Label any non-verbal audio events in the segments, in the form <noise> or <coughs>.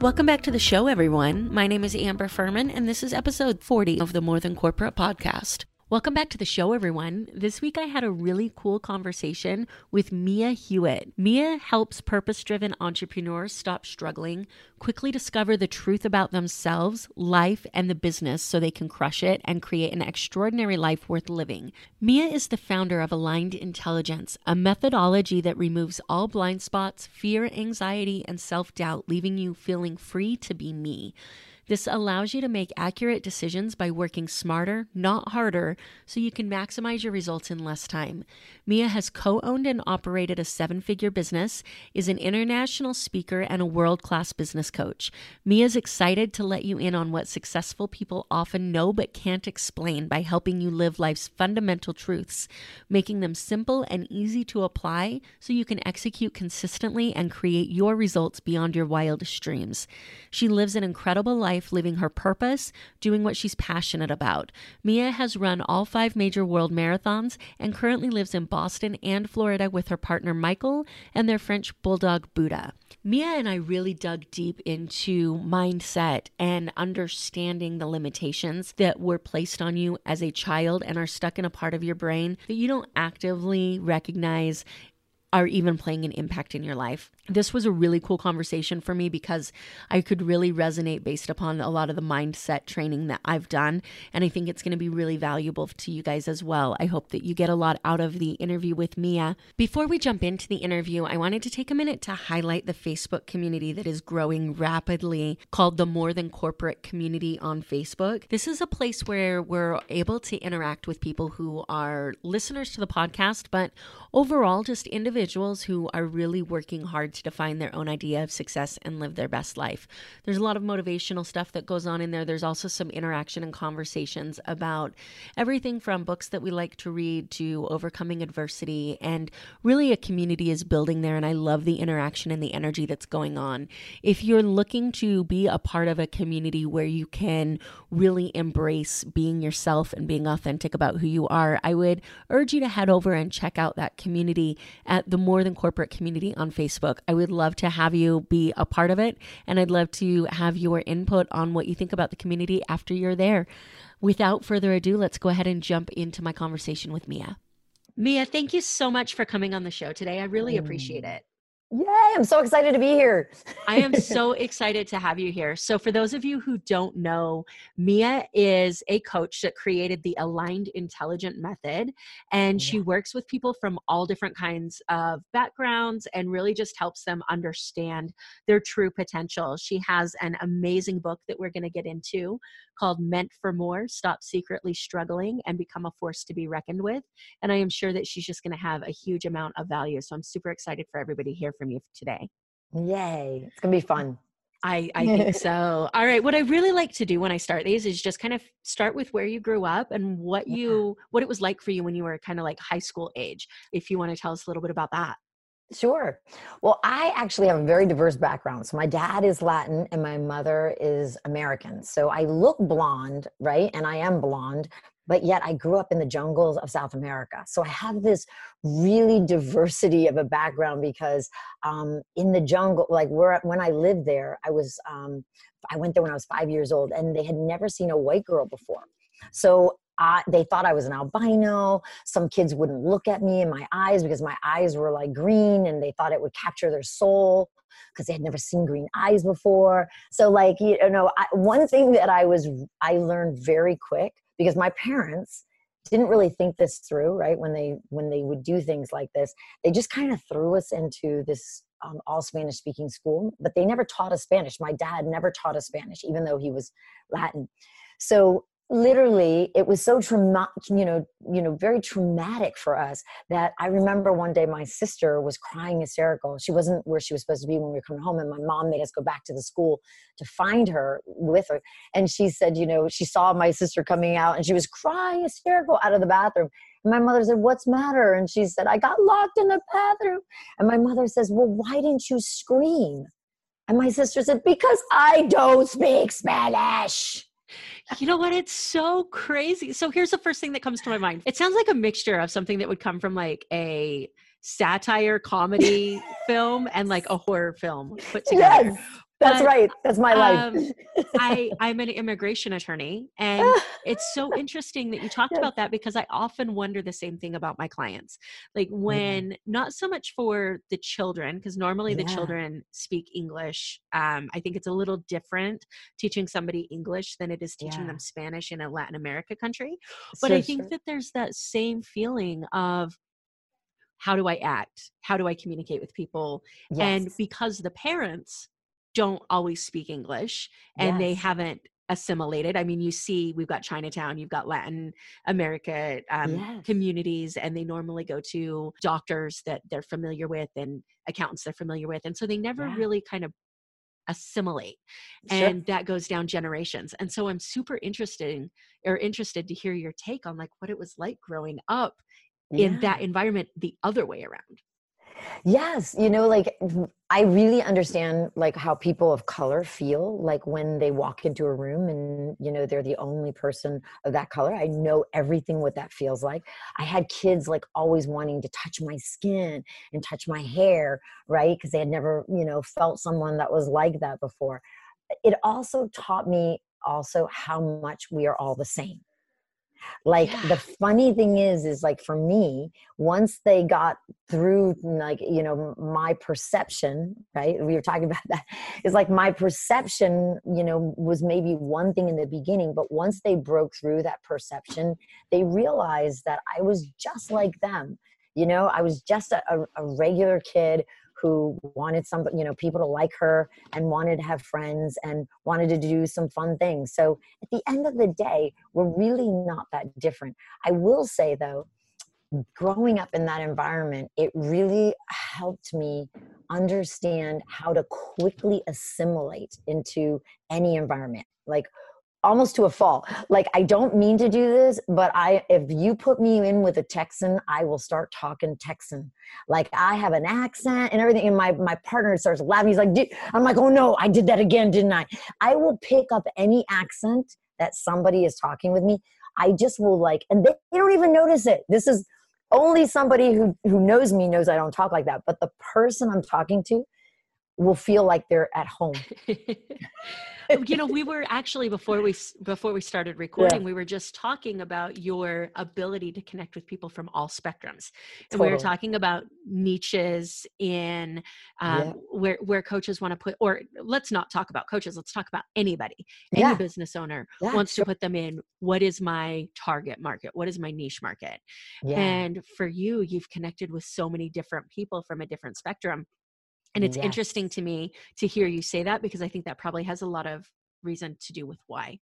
Welcome back to the show, everyone. My name is Amber Furman, and this is episode 40 of the More Than Corporate podcast. Welcome back to the show, everyone. This week I had a really cool conversation with Mia Hewitt. Mia helps purpose driven entrepreneurs stop struggling, quickly discover the truth about themselves, life, and the business so they can crush it and create an extraordinary life worth living. Mia is the founder of Aligned Intelligence, a methodology that removes all blind spots, fear, anxiety, and self doubt, leaving you feeling free to be me. This allows you to make accurate decisions by working smarter, not harder, so you can maximize your results in less time. Mia has co owned and operated a seven figure business, is an international speaker, and a world class business coach. Mia is excited to let you in on what successful people often know but can't explain by helping you live life's fundamental truths, making them simple and easy to apply so you can execute consistently and create your results beyond your wildest dreams. She lives an incredible life life living her purpose, doing what she's passionate about. Mia has run all five major world marathons and currently lives in Boston and Florida with her partner Michael and their French bulldog Buddha. Mia and I really dug deep into mindset and understanding the limitations that were placed on you as a child and are stuck in a part of your brain that you don't actively recognize are even playing an impact in your life. This was a really cool conversation for me because I could really resonate based upon a lot of the mindset training that I've done. And I think it's going to be really valuable to you guys as well. I hope that you get a lot out of the interview with Mia. Before we jump into the interview, I wanted to take a minute to highlight the Facebook community that is growing rapidly called the More Than Corporate Community on Facebook. This is a place where we're able to interact with people who are listeners to the podcast, but overall, just individuals who are really working hard to define their own idea of success and live their best life. There's a lot of motivational stuff that goes on in there. There's also some interaction and conversations about everything from books that we like to read to overcoming adversity. And really, a community is building there. And I love the interaction and the energy that's going on. If you're looking to be a part of a community where you can really embrace being yourself and being authentic about who you are, I would urge you to head over and check out that community at the More Than Corporate community on Facebook. I would love to have you be a part of it, and I'd love to have your input on what you think about the community after you're there. Without further ado, let's go ahead and jump into my conversation with Mia. Mia, thank you so much for coming on the show today. I really mm. appreciate it. Yay, I'm so excited to be here. I am <laughs> so excited to have you here. So, for those of you who don't know, Mia is a coach that created the Aligned Intelligent Method, and she works with people from all different kinds of backgrounds and really just helps them understand their true potential. She has an amazing book that we're going to get into called Meant for More Stop Secretly Struggling and Become a Force to Be Reckoned with. And I am sure that she's just going to have a huge amount of value. So, I'm super excited for everybody here from you today. Yay. It's going to be mm, fun. I, I think <laughs> so. All right. What I really like to do when I start these is just kind of start with where you grew up and what you what it was like for you when you were kind of like high school age. If you want to tell us a little bit about that. Sure. Well, I actually have a very diverse background. So my dad is Latin and my mother is American. So I look blonde, right? And I am blonde, but yet I grew up in the jungles of South America. So I have this really diversity of a background because um, in the jungle, like where when I lived there, I was um, I went there when I was five years old, and they had never seen a white girl before. So they thought I was an albino. Some kids wouldn't look at me in my eyes because my eyes were like green, and they thought it would capture their soul because they had never seen green eyes before. So, like you know, I, one thing that I was I learned very quick because my parents didn't really think this through right when they when they would do things like this. They just kind of threw us into this um, all spanish speaking school but they never taught us spanish. My dad never taught us spanish even though he was latin. So literally it was so traumatic you know you know very traumatic for us that i remember one day my sister was crying hysterical. She wasn't where she was supposed to be when we were coming home and my mom made us go back to the school to find her with her. And she said you know she saw my sister coming out and she was crying hysterical out of the bathroom. And my mother said what's matter? And she said i got locked in the bathroom. And my mother says well why didn't you scream? And my sister said because i don't speak spanish you know what? It's so crazy. So here's the first thing that comes to my mind. It sounds like a mixture of something that would come from like a satire comedy <laughs> film and like a horror film put together. Yes. That's but, right. That's my life. Um, I, <laughs> I'm an immigration attorney, and <laughs> it's so interesting that you talked about that because I often wonder the same thing about my clients. Like when, mm-hmm. not so much for the children, because normally yeah. the children speak English. Um, I think it's a little different teaching somebody English than it is teaching yeah. them Spanish in a Latin America country. But so I think that there's that same feeling of how do I act? How do I communicate with people? Yes. And because the parents don't always speak English and yes. they haven't assimilated. I mean, you see, we've got Chinatown, you've got Latin America um, yes. communities, and they normally go to doctors that they're familiar with and accountants they're familiar with. And so they never yeah. really kind of assimilate sure. and that goes down generations and so i'm super interested or interested to hear your take on like what it was like growing up yeah. in that environment the other way around Yes, you know, like I really understand like how people of color feel like when they walk into a room and you know they're the only person of that color. I know everything what that feels like. I had kids like always wanting to touch my skin and touch my hair, right? Because they had never, you know, felt someone that was like that before. It also taught me also how much we are all the same like yeah. the funny thing is is like for me once they got through like you know my perception right? We were talking <laughs> about that. Is like my perception you know was maybe one thing in the beginning but once they broke through that perception they realized that i was just like them. You know i was just a, a regular kid who wanted some you know people to like her and wanted to have friends and wanted to do some fun things. So at the end of the day we're really not that different. I will say though growing up in that environment it really helped me understand how to quickly assimilate into any environment. Like almost to a fault. Like I don't mean to do this, but I if you put me in with a Texan, I will start talking Texan. Like I have an accent and everything. And my my partner starts laughing. He's like, I'm like, oh no, I did that again, didn't I? I will pick up any accent that somebody is talking with me. I just will like, and they, they don't even notice it. This is only somebody who who knows me knows I don't talk like that. But the person I'm talking to will feel like they're at home. <laughs> you know we were actually before we before we started recording yeah. we were just talking about your ability to connect with people from all spectrums and totally. we were talking about niches in um, yeah. where where coaches want to put or let's not talk about coaches let's talk about anybody any yeah. business owner wants sure. to put them in what is my target market what is my niche market and for you you've connected with so many different people from a different spectrum and it's yes. interesting to me to hear you say that because I think that probably has a lot of reason to do with why.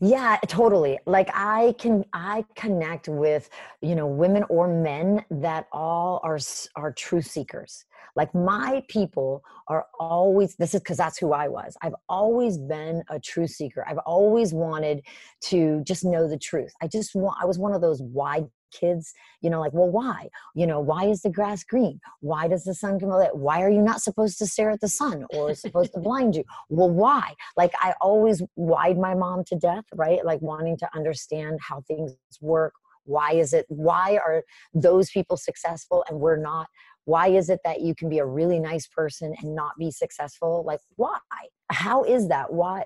Yeah, totally. Like I can I connect with, you know, women or men that all are are truth seekers. Like my people are always this is cuz that's who I was. I've always been a truth seeker. I've always wanted to just know the truth. I just want I was one of those why kids you know like well why? You know why is the grass green? Why does the sun come out? Why are you not supposed to stare at the sun or supposed to blind you? Well why? Like i always whyed my mom to death right? Like wanting to understand how things work. Why is it why are those people successful and we're not? Why is it that you can be a really nice person and not be successful? Like why? How is that? Why?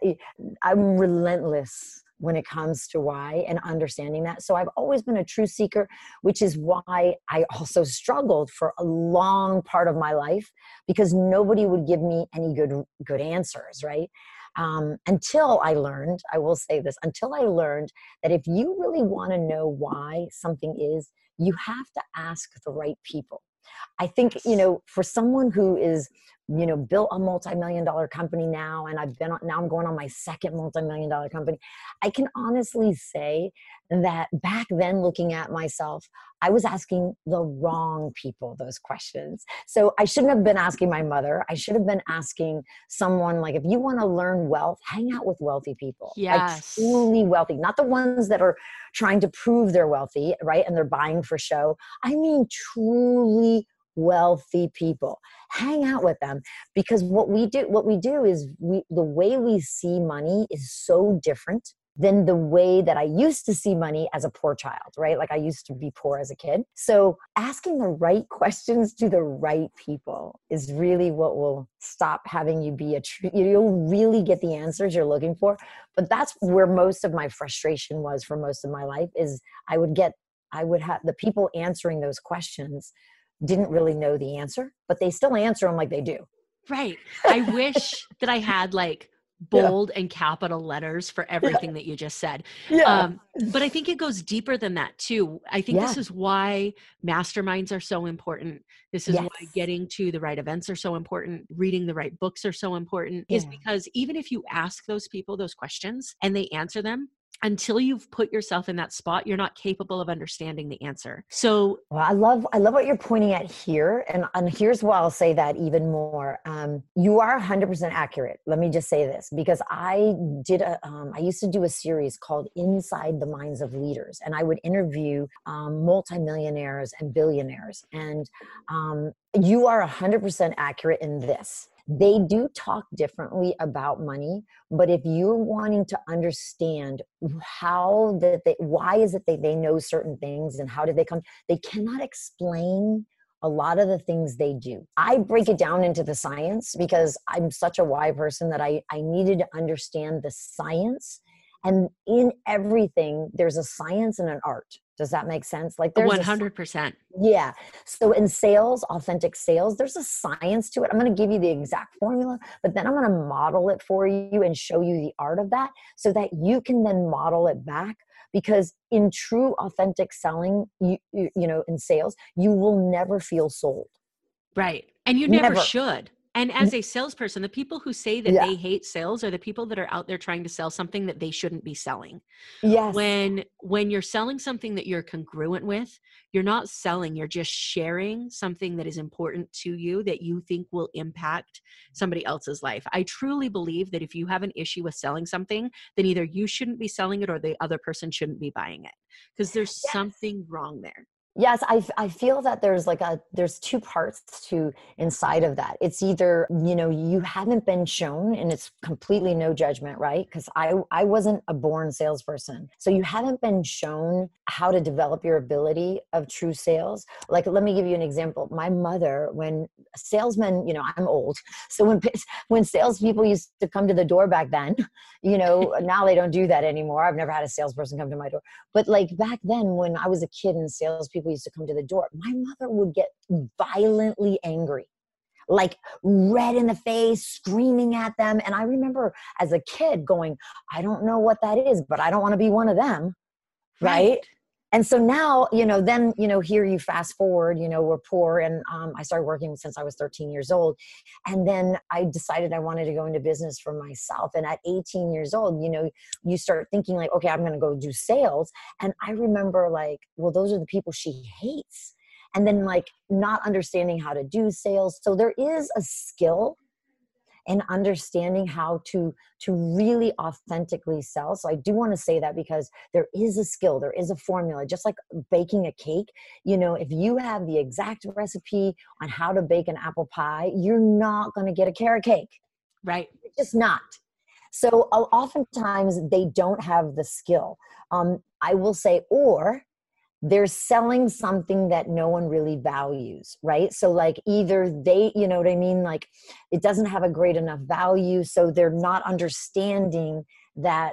I'm relentless when it comes to why and understanding that. So I've always been a truth seeker, which is why I also struggled for a long part of my life because nobody would give me any good good answers, right? Um, until I learned, I will say this, until I learned that if you really want to know why something is, you have to ask the right people. I think, you know, for someone who is you know built a multi-million dollar company now and i've been on now i'm going on my second multi-million dollar company. I can honestly say that back then looking at myself i was asking the wrong people those questions. So i shouldn't have been asking my mother. I should have been asking someone like if you want to learn wealth hang out with wealthy people yes. like truly wealthy. Not the ones that are trying to prove they're wealthy right and they're buying for show. I mean truly wealthy people hang out with them because what we do what we do is we the way we see money is so different than the way that I used to see money as a poor child, right? Like I used to be poor as a kid. So asking the right questions to the right people is really what will stop having you be a true, you'll really get the answers you're looking for. But that's where most of my frustration was for most of my life is I would get, I would have the people answering those questions didn't really know the answer, but they still answer them like they do. Right. I wish that I had like <laughs> bold yeah. and capital letters for everything yeah. that you just said. Yeah. Um, but I think it goes deeper than that too. I think yeah. this is why masterminds are so important. This is yes. why getting to the right events are so important. Reading the right books are so important, is because even if you ask those people those questions and they answer them, until you've put yourself in that spot you're not capable of understanding the answer. So well, i love i love what you're pointing at here and, and here's why i'll say that even more. Um, you are 100% accurate. Let me just say this because i did a um, I used to do a series called inside the minds of leaders and i would interview um, multimillionaires and billionaires and um, you are 100% accurate in this they do talk differently about money but if you're wanting to understand how that they why is it that they know certain things and how did they come they cannot explain a lot of the things they do. I break it down into the science because I'm such a why person that I, I needed to understand the science. And in everything, there's a science and an art. Does that make sense? Like there's 100%. A, yeah. So in sales, authentic sales, there's a science to it. I'm going to give you the exact formula, but then I'm going to model it for you and show you the art of that so that you can then model it back because in true authentic selling, you, you, you know, in sales, you will never feel sold. Right. And you never, never. should. And as a salesperson, the people who say that yeah. they hate sales are the people that are out there trying to sell something that they shouldn't be selling. Yes. When when you're selling something that you're congruent with, you're not selling, you're just sharing something that is important to you that you think will impact somebody else's life. I truly believe that if you have an issue with selling something, then either you shouldn't be selling it or the other person shouldn't be buying it because there's yes. something wrong there yes I, I feel that there's like a there's two parts to inside of that. It's either you know you haven't been shown and it's completely no judgment right? Because i i wasn't a born salesperson. So you haven't been shown how to develop your ability of true sales. Like let me give you an example. My mother when salesmen you know i'm old. So when <laughs> when salespeople used to come to the door back then <laughs> you know now they don't do that anymore. I've never had a salesperson come to my door. But like back then when i was a kid and salespeople people used to come to the door, my mother would get violently angry, like red in the face, screaming at them. And I remember as a kid going, I don't know what that is, but I don't want to be one of them. right? right? And so now you know then you know here you fast forward you know we're poor and um, i started working since i was 13 years old. And then i decided i wanted to go into business for myself. And at 18 years old you know you start thinking like okay i'm going to go do sales. And i remember like well those are the people she hates. And then like not understanding how to do sales. So there is a skill and understanding how to to really authentically sell. So i do want to say that because there is a skill there is a formula just like baking a cake. You know if you have the exact recipe on how to bake an apple pie you're not going to get a carrot cake. Right. It's just not. So oftentimes they don't have the skill. Um, i will say or they're selling something that no one really values, right? So, like, either they, you know what I mean? Like, it doesn't have a great enough value. So, they're not understanding that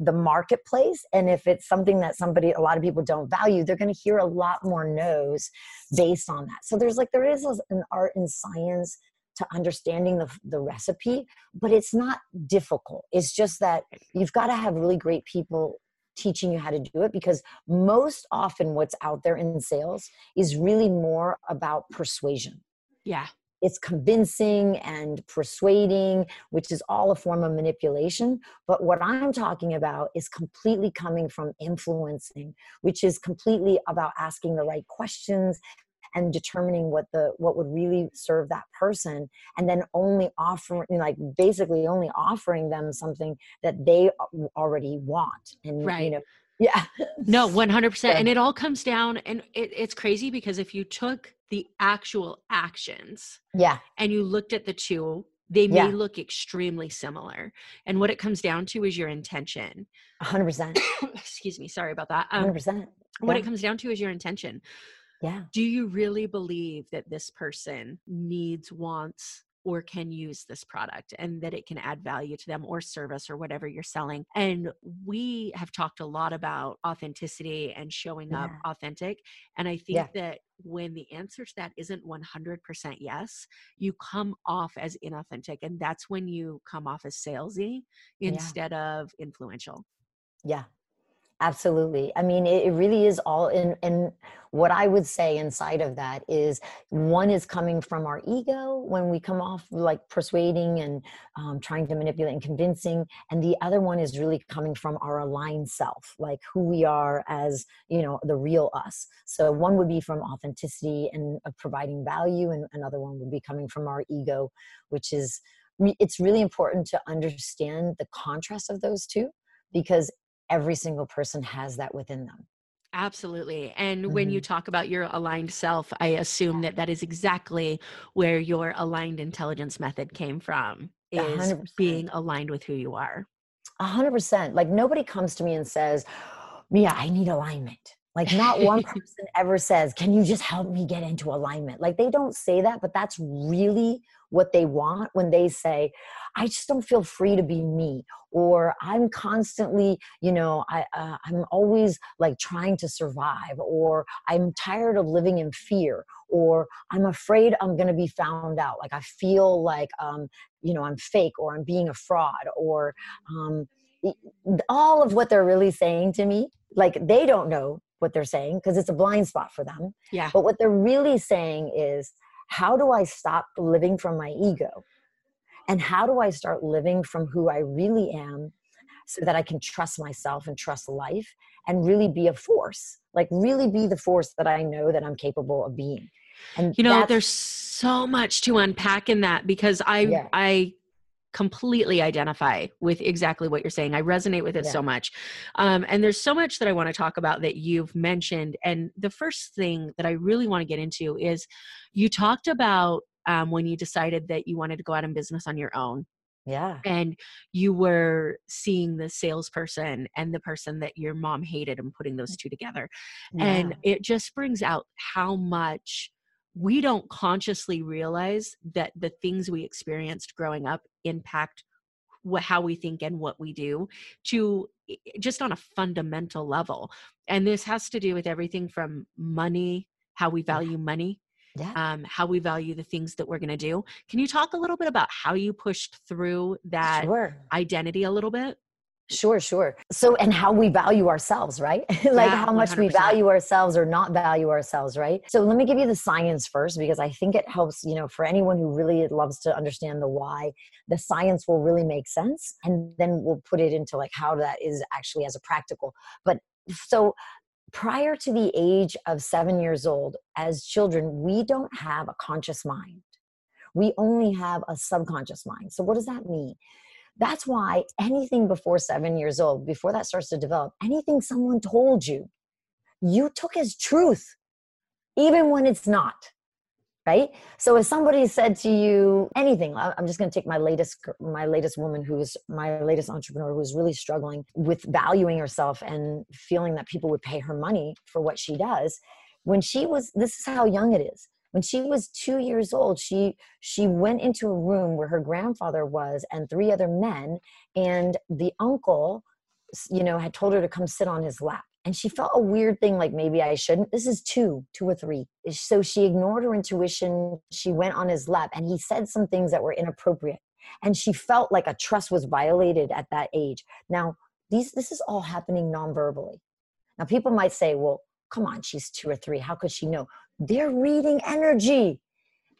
the marketplace. And if it's something that somebody, a lot of people don't value, they're going to hear a lot more no's based on that. So, there's like, there is an art and science to understanding the, the recipe, but it's not difficult. It's just that you've got to have really great people teaching you how to do it because most often what's out there in sales is really more about persuasion. Yeah. it's convincing and persuading, which is all a form of manipulation. But what I'm talking about is completely coming from influencing, which is completely about asking the right questions and determining what the what would really serve that person and then only offering like basically only offering them something that they already want and right. you know <laughs> yeah no 100% and it all comes down and it, it's crazy because if you took the actual actions yeah and you looked at the two they may yeah. look extremely similar and what it comes down to is your intention 100% <coughs> excuse me sorry about that um, 100% yeah. what it comes down to is your intention yeah do you really believe that this person needs wants or can use this product and that it can add value to them or service or whatever you're selling. And we have talked a lot about authenticity and showing yeah. up authentic. And I think yeah. that when the answer to that isn't 100% yes, you come off as inauthentic. And that's when you come off as salesy instead yeah. of influential. Yeah, Absolutely. I mean, it, really is all in. And what I would say inside of that is one is coming from our ego when we come off like persuading and um, trying to manipulate and convincing. And the other one is really coming from our aligned self, like who we are as, you know, the real us. So one would be from authenticity and uh, providing value, and another one would be coming from our ego, which is it's really important to understand the contrast of those two because every single person has that within them Absolutely. And mm-hmm. when you mm-hmm. talk about your aligned self, I assume that that is exactly where your aligned intelligence method came from is 100%. being aligned with who you are. A hundred percent. Like nobody comes to me and says, Mia, I need alignment. Like not one <laughs> person ever says, can you just help me get into alignment? Like they don't say that, but that's really what they want when they say, I just don't feel free to be me or I'm constantly, you know, I uh, I'm always like trying to survive or I'm tired of living in fear or I'm afraid I'm going to be found out. Like I feel like um, you know, I'm fake or I'm being a fraud or um all of what they're really saying to me like they don't know what they're saying because it's a blind spot for them. Yeah. But what they're really saying is how do I stop living from my ego? And how do I start living from who I really am so that I can trust myself and trust life and really be a force? Like, really be the force that I know that I'm capable of being. And you know, there's so much to unpack in that because I, yeah. I, completely identify with exactly what you're saying. I resonate with it yeah. so much. Um, and there's so much that I want to talk about that you've mentioned. And the first thing that I really want to get into is you talked about um, when you decided that you wanted to go out in business on your own. Yeah. And you were seeing the salesperson and the person that your mom hated and putting those two together. Yeah. And it just brings out how much we don't consciously realize that the things we experienced growing up impact what, how we think and what we do to just on a fundamental level and this has to do with everything from money how we value money yeah. um, how we value the things that we're going to do can you talk a little bit about how you pushed through that sure. identity a little bit Sure, sure. So, and how we value ourselves, right? <laughs> like yeah, how much 100%. we value ourselves or not value ourselves, right? So, let me give you the science first because I think it helps, you know, for anyone who really loves to understand the why, the science will really make sense. And then we'll put it into like how that is actually as a practical. But so, prior to the age of seven years old, as children, we don't have a conscious mind. We only have a subconscious mind. So, what does that mean? That's why anything before seven years old, before that starts to develop, anything someone told you, you took as truth, even when it's not. Right. So if somebody said to you anything, I'm just going to take my latest, my latest woman who's my latest entrepreneur who's really struggling with valuing herself and feeling that people would pay her money for what she does. When she was, this is how young it is when she was two years old she she went into a room where her grandfather was and three other men and the uncle you know had told her to come sit on his lap. And she felt a weird thing like maybe i shouldn't. This is two two or three. So she ignored her intuition. She went on his lap and he said some things that were inappropriate. And she felt like a trust was violated at that age. Now these this is all happening non-verbally. Now people might say well come on she's two or three. How could she know they're reading energy.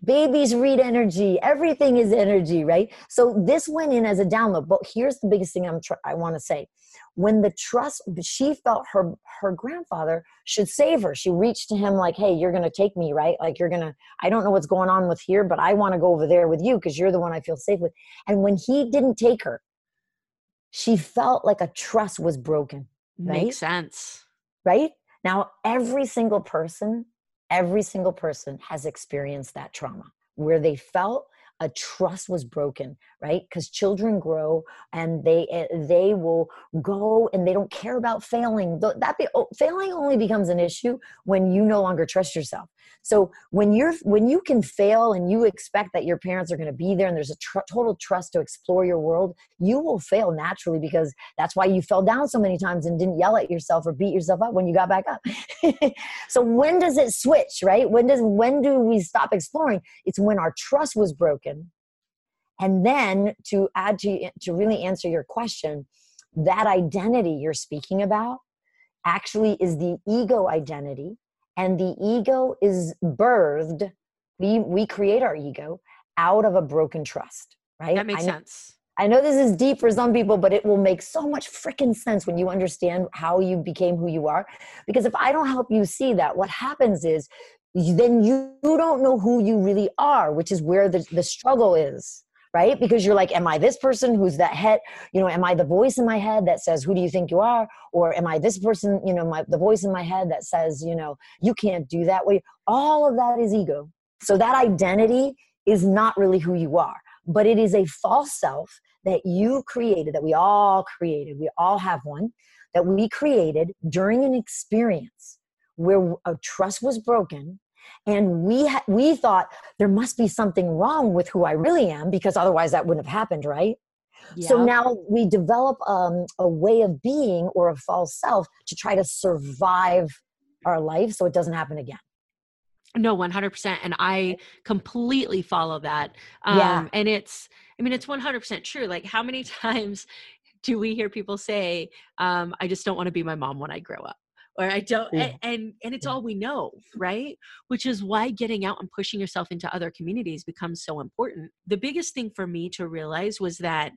babies read energy. Everything is energy right? So this went in as a download. But here's the biggest thing i'm tr- i want to say. When the trust she felt her her grandfather should save her. She reached to him like hey you're gonna take me right? Like you're gonna i don't know what's going on with here but i want to go over there with you because you're the one i feel safe with. And when he didn't take her she felt like a trust was broken right? makes sense. Right? Now every single person every single person has experienced that trauma where they felt a trust was broken right? Because children grow and they eh, they will go and they don't care about failing. That be, oh, failing only becomes an issue when you no longer trust yourself so when you're when you can fail and you expect that your parents are going to be there and there's a tr- total trust to explore your world you will fail naturally because that's why you fell down so many times and didn't yell at yourself or beat yourself up when you got back up. <laughs> So when does it switch right? When does when do we stop exploring? It's when our trust was broken. And then to add to to really answer your question that identity you're speaking about actually is the ego identity and the ego is birthed we we create our ego out of a broken trust right? That makes I know, sense. I know this is deep for some people, but it will make so much freaking sense when you understand how you became who you are. Because if I don't help you see that, what happens is then you don't know who you really are, which is where the, the struggle is right? Because you're like, am I this person who's that head? You know, am I the voice in my head that says, who do you think you are? Or am I this person, you know, my, the voice in my head that says, you know, you can't do that way? All of that is ego. So that identity is not really who you are, but it is a false self that you created, that we all created. We all have one that we created during an experience where a trust was broken and we ha- we thought there must be something wrong with who I really am because otherwise that wouldn't have happened, right? So now we develop um, a way of being or a false self to try to survive our life so it doesn't happen again. No, 100%. And I completely follow that. Um, yeah. And it's, I mean, it's 100% true. Like, how many <laughs> times do we hear people say, um, I just don't want to be my mom when I grow up? Or I don't yeah. and and it's all we know, right? Which is why getting out and pushing yourself into other communities becomes so important. The biggest thing for me to realize was that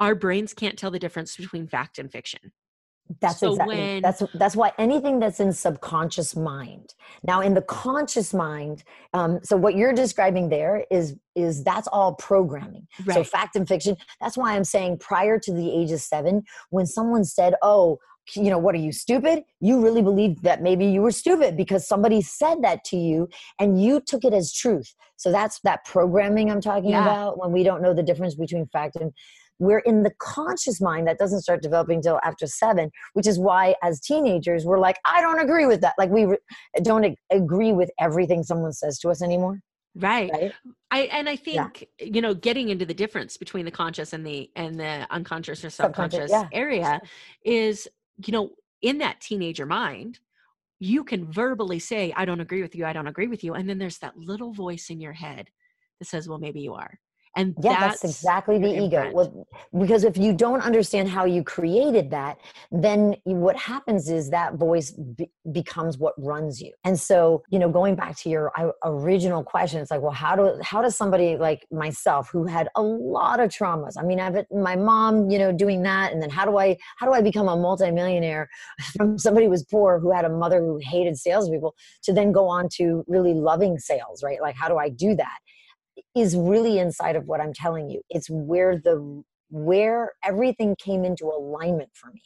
our brains can't tell the difference between fact and fiction. That's so exactly when, that's that's why anything that's in subconscious mind. Now, in the conscious mind, um, so what you're describing there is is that's all programming. Right. So fact and fiction. That's why I'm saying prior to the age of seven, when someone said, "Oh, you know, what are you stupid? You really believed that maybe you were stupid because somebody said that to you and you took it as truth. So that's that programming I'm talking yeah. about when we don't know the difference between fact and we're in the conscious mind that doesn't start developing until after seven, which is why as teenagers we're like, I don't agree with that. Like we re- don't ag- agree with everything someone says to us anymore. Right. right. I and I think yeah. you know getting into the difference between the conscious and the and the unconscious or subconscious, subconscious yeah. area is you know, in that teenager mind, you can verbally say, I don't agree with you, I don't agree with you. And then there's that little voice in your head that says, Well, maybe you are and yeah that's, that's exactly the ego. well, because if you don't understand how you created that then what happens is that voice be- becomes what runs you. And so you know going back to your uh, original question it's like well how do how does somebody like myself who had a lot of traumas i mean i've my mom you know doing that and then how do i how do i become a multimillionaire <laughs> from somebody who was poor who had a mother who hated salespeople to then go on to really loving sales right? Like how do i do that is really inside of what I'm telling you. It's where the where everything came into alignment for me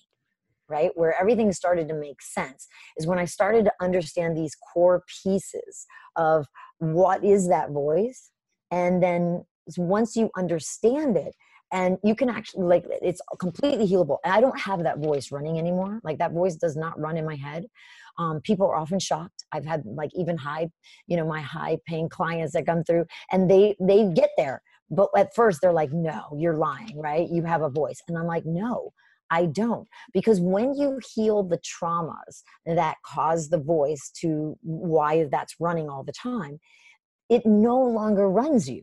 right where everything started to make sense is when i started to understand these core pieces of what is that voice and then once you understand it and you can actually like it's completely healable. And i don't have that voice running anymore. Like that voice does not run in my head. Um, people are often shocked. I've had like even high you know my high paying clients that come through and they they get there but at first they're like no you're lying right? You have a voice. And i'm like no I don't. Because when you heal the traumas that cause the voice to why that's running all the time, it no longer runs you.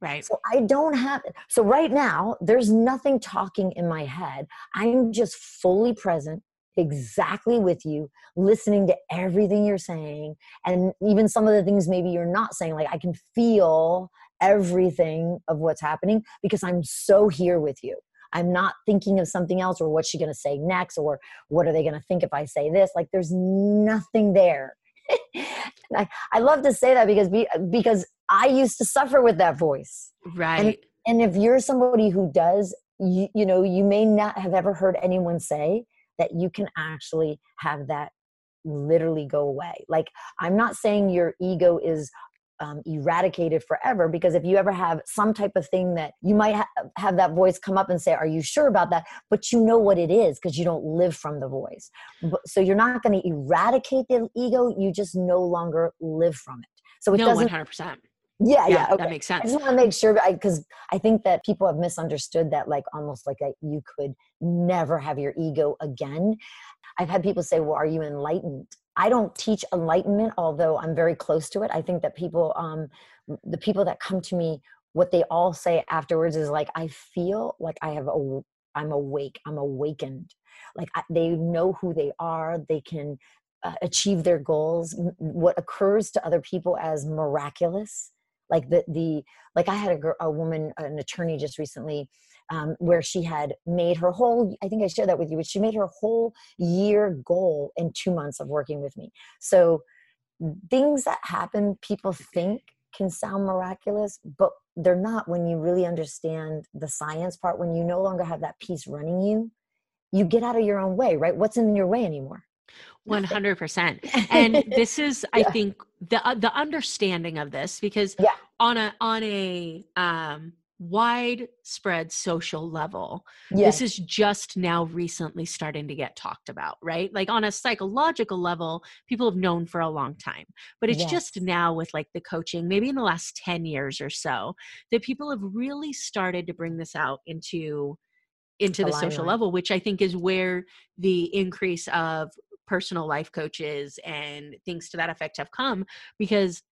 Right. So I don't have, so right now, there's nothing talking in my head. I'm just fully present exactly with you, listening to everything you're saying, and even some of the things maybe you're not saying. Like, I can feel everything of what's happening because I'm so here with you. I'm not thinking of something else or what's she going to say next or what are they going to think if I say this. Like, there's nothing there. <laughs> I, I love to say that because be, because I used to suffer with that voice. Right. And, and if you're somebody who does, you, you know, you may not have ever heard anyone say, that you can actually have that literally go away. Like, I'm not saying your ego is um, eradicated forever because if you ever have some type of thing that you might ha- have that voice come up and say are you sure about that but you know what it is because you don't live from the voice but, so you're not going to eradicate the ego you just no longer live from it so it no, doesn't 100% yeah, yeah, yeah okay. that makes sense. I just want to make sure because I, I, think that people have misunderstood that, like almost like a, you could never have your ego again. I've had people say, "Well, are you enlightened?" I don't teach enlightenment, although I'm very close to it. I think that people, um, the people that come to me, what they all say afterwards is like, "I feel like I have a, I'm awake, I'm awakened." Like I, they know who they are, they can uh, achieve their goals. What occurs to other people as miraculous like the the like i had a, girl, a woman an attorney just recently um, where she had made her whole i think i shared that with you but she made her whole year goal in two months of working with me. So things that happen people think can sound miraculous but they're not when you really understand the science part when you no longer have that piece running you you get out of your own way right? What's in your way anymore 100% <laughs> and this is yeah. i think the uh, the understanding of this because yeah. on a on a um widespread social level yes. this is just now recently starting to get talked about right like on a psychological level people have known for a long time but it's yes. just now with like the coaching maybe in the last 10 years or so that people have really started to bring this out into into the social level which i think is where the increase of personal life coaches and things to that effect have come because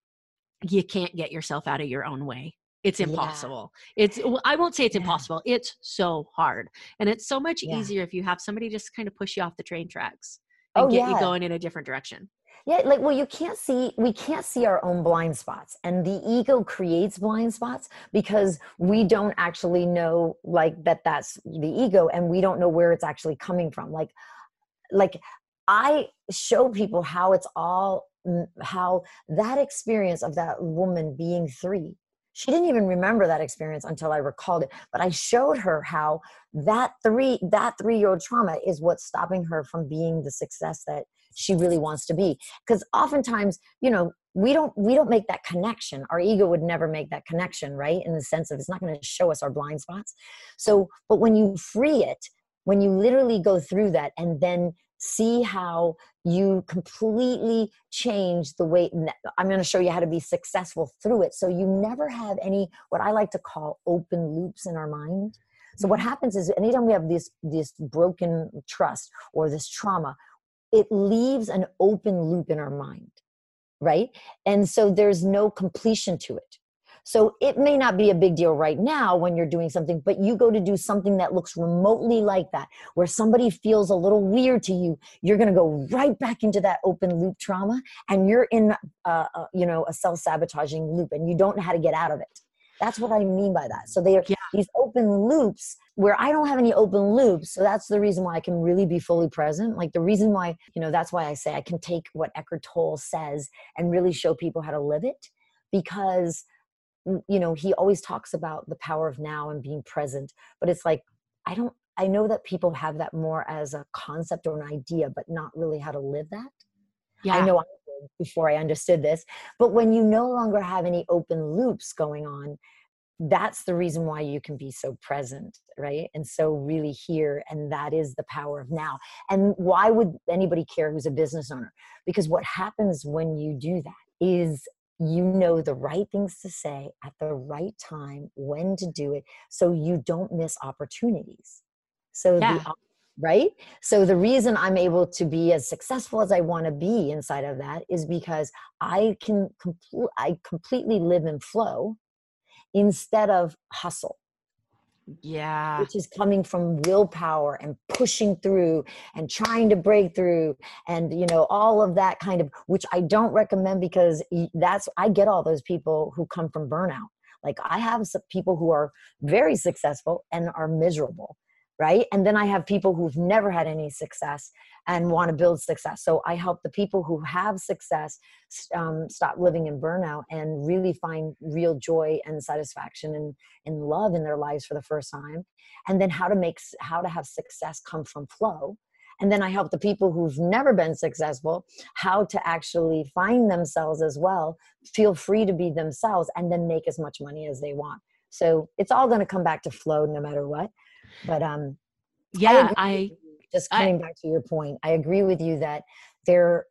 you can't get yourself out of your own way it's impossible yeah. it's i won't say it's yeah. impossible it's so hard and it's so much yeah. easier if you have somebody just kind of push you off the train tracks oh, and oh, get you going in a different direction yeah like well you can't see we can't see our own blind spots and the ego creates blind spots because we don't actually know like that that's the ego and we don't know where it's actually coming from like like I show people how it's all mm, how that experience of that woman being three she didn't even remember that experience until i recalled it but i showed her how that three that three year old trauma is what's stopping her from being the success that she really wants to be. Because oftentimes you know we don't we don't make that connection. Our ego would never make that connection right? In the sense of it's not going to show us our blind spots. So but when you free it when you literally go through that and then see how you completely change the way i'm going to show you how to be successful through it. So you never have any what i like to call open loops in our mind. So what mm-hmm. happens is anytime we have this this broken trust or this trauma it leaves an open loop in our mind right? And so there's no completion to it so it may not be a big deal right now when you're doing something, but you go to do something that looks remotely like that, where somebody feels a little weird to you, you're going to go right back into that open loop trauma and you're in, uh, uh, you know, a self sabotaging loop and you don't know how to get out of it. That's what I mean by that. So they are yeah. these open loops where I don't have any open loops. So that's the reason why I can really be fully present. Like the reason why, you know, that's why I say I can take what Eckhart Tolle says and really show people how to live it because you know he always talks about the power of now and being present but it's like i don't i know that people have that more as a concept or an idea but not really how to live that. Yeah. i know i before i understood this but when you no longer have any open loops going on that's the reason why you can be so present right and so really here and that is the power of now. And why would anybody care who's a business owner? Because what happens when you do that is you know the right things to say at the right time, when to do it, so you don't miss opportunities. So yeah. the right? So the reason I'm able to be as successful as I want to be inside of that is because I can complete I completely live in flow instead of hustle. Yeah. Which is coming from willpower and pushing through and trying to break through and, you know, all of that kind of, which I don't recommend because that's, I get all those people who come from burnout. Like I have some people who are very successful and are miserable right? And then I have people who've never had any success and want to build success. So I help the people who have success um, stop living in burnout and really find real joy and satisfaction and, and love in their lives for the first time. And then how to make how to have success come from flow. And then I help the people who've never been successful how to actually find themselves as well, feel free to be themselves, and then make as much money as they want. So it's all going to come back to flow no matter what. But um, yeah, I, I just coming I, back to your point, I agree with you that there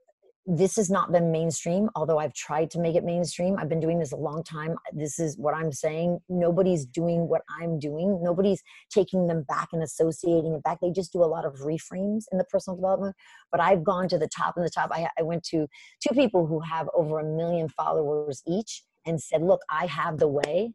this has not been mainstream although i've tried to make it mainstream i've been doing this a long time this is what i'm saying nobody's doing what i'm doing nobody's taking them back and associating it back they just do a lot of reframes in the personal development but i've gone to the top and the top i, I went to two people who have over a million followers each and said look i have the way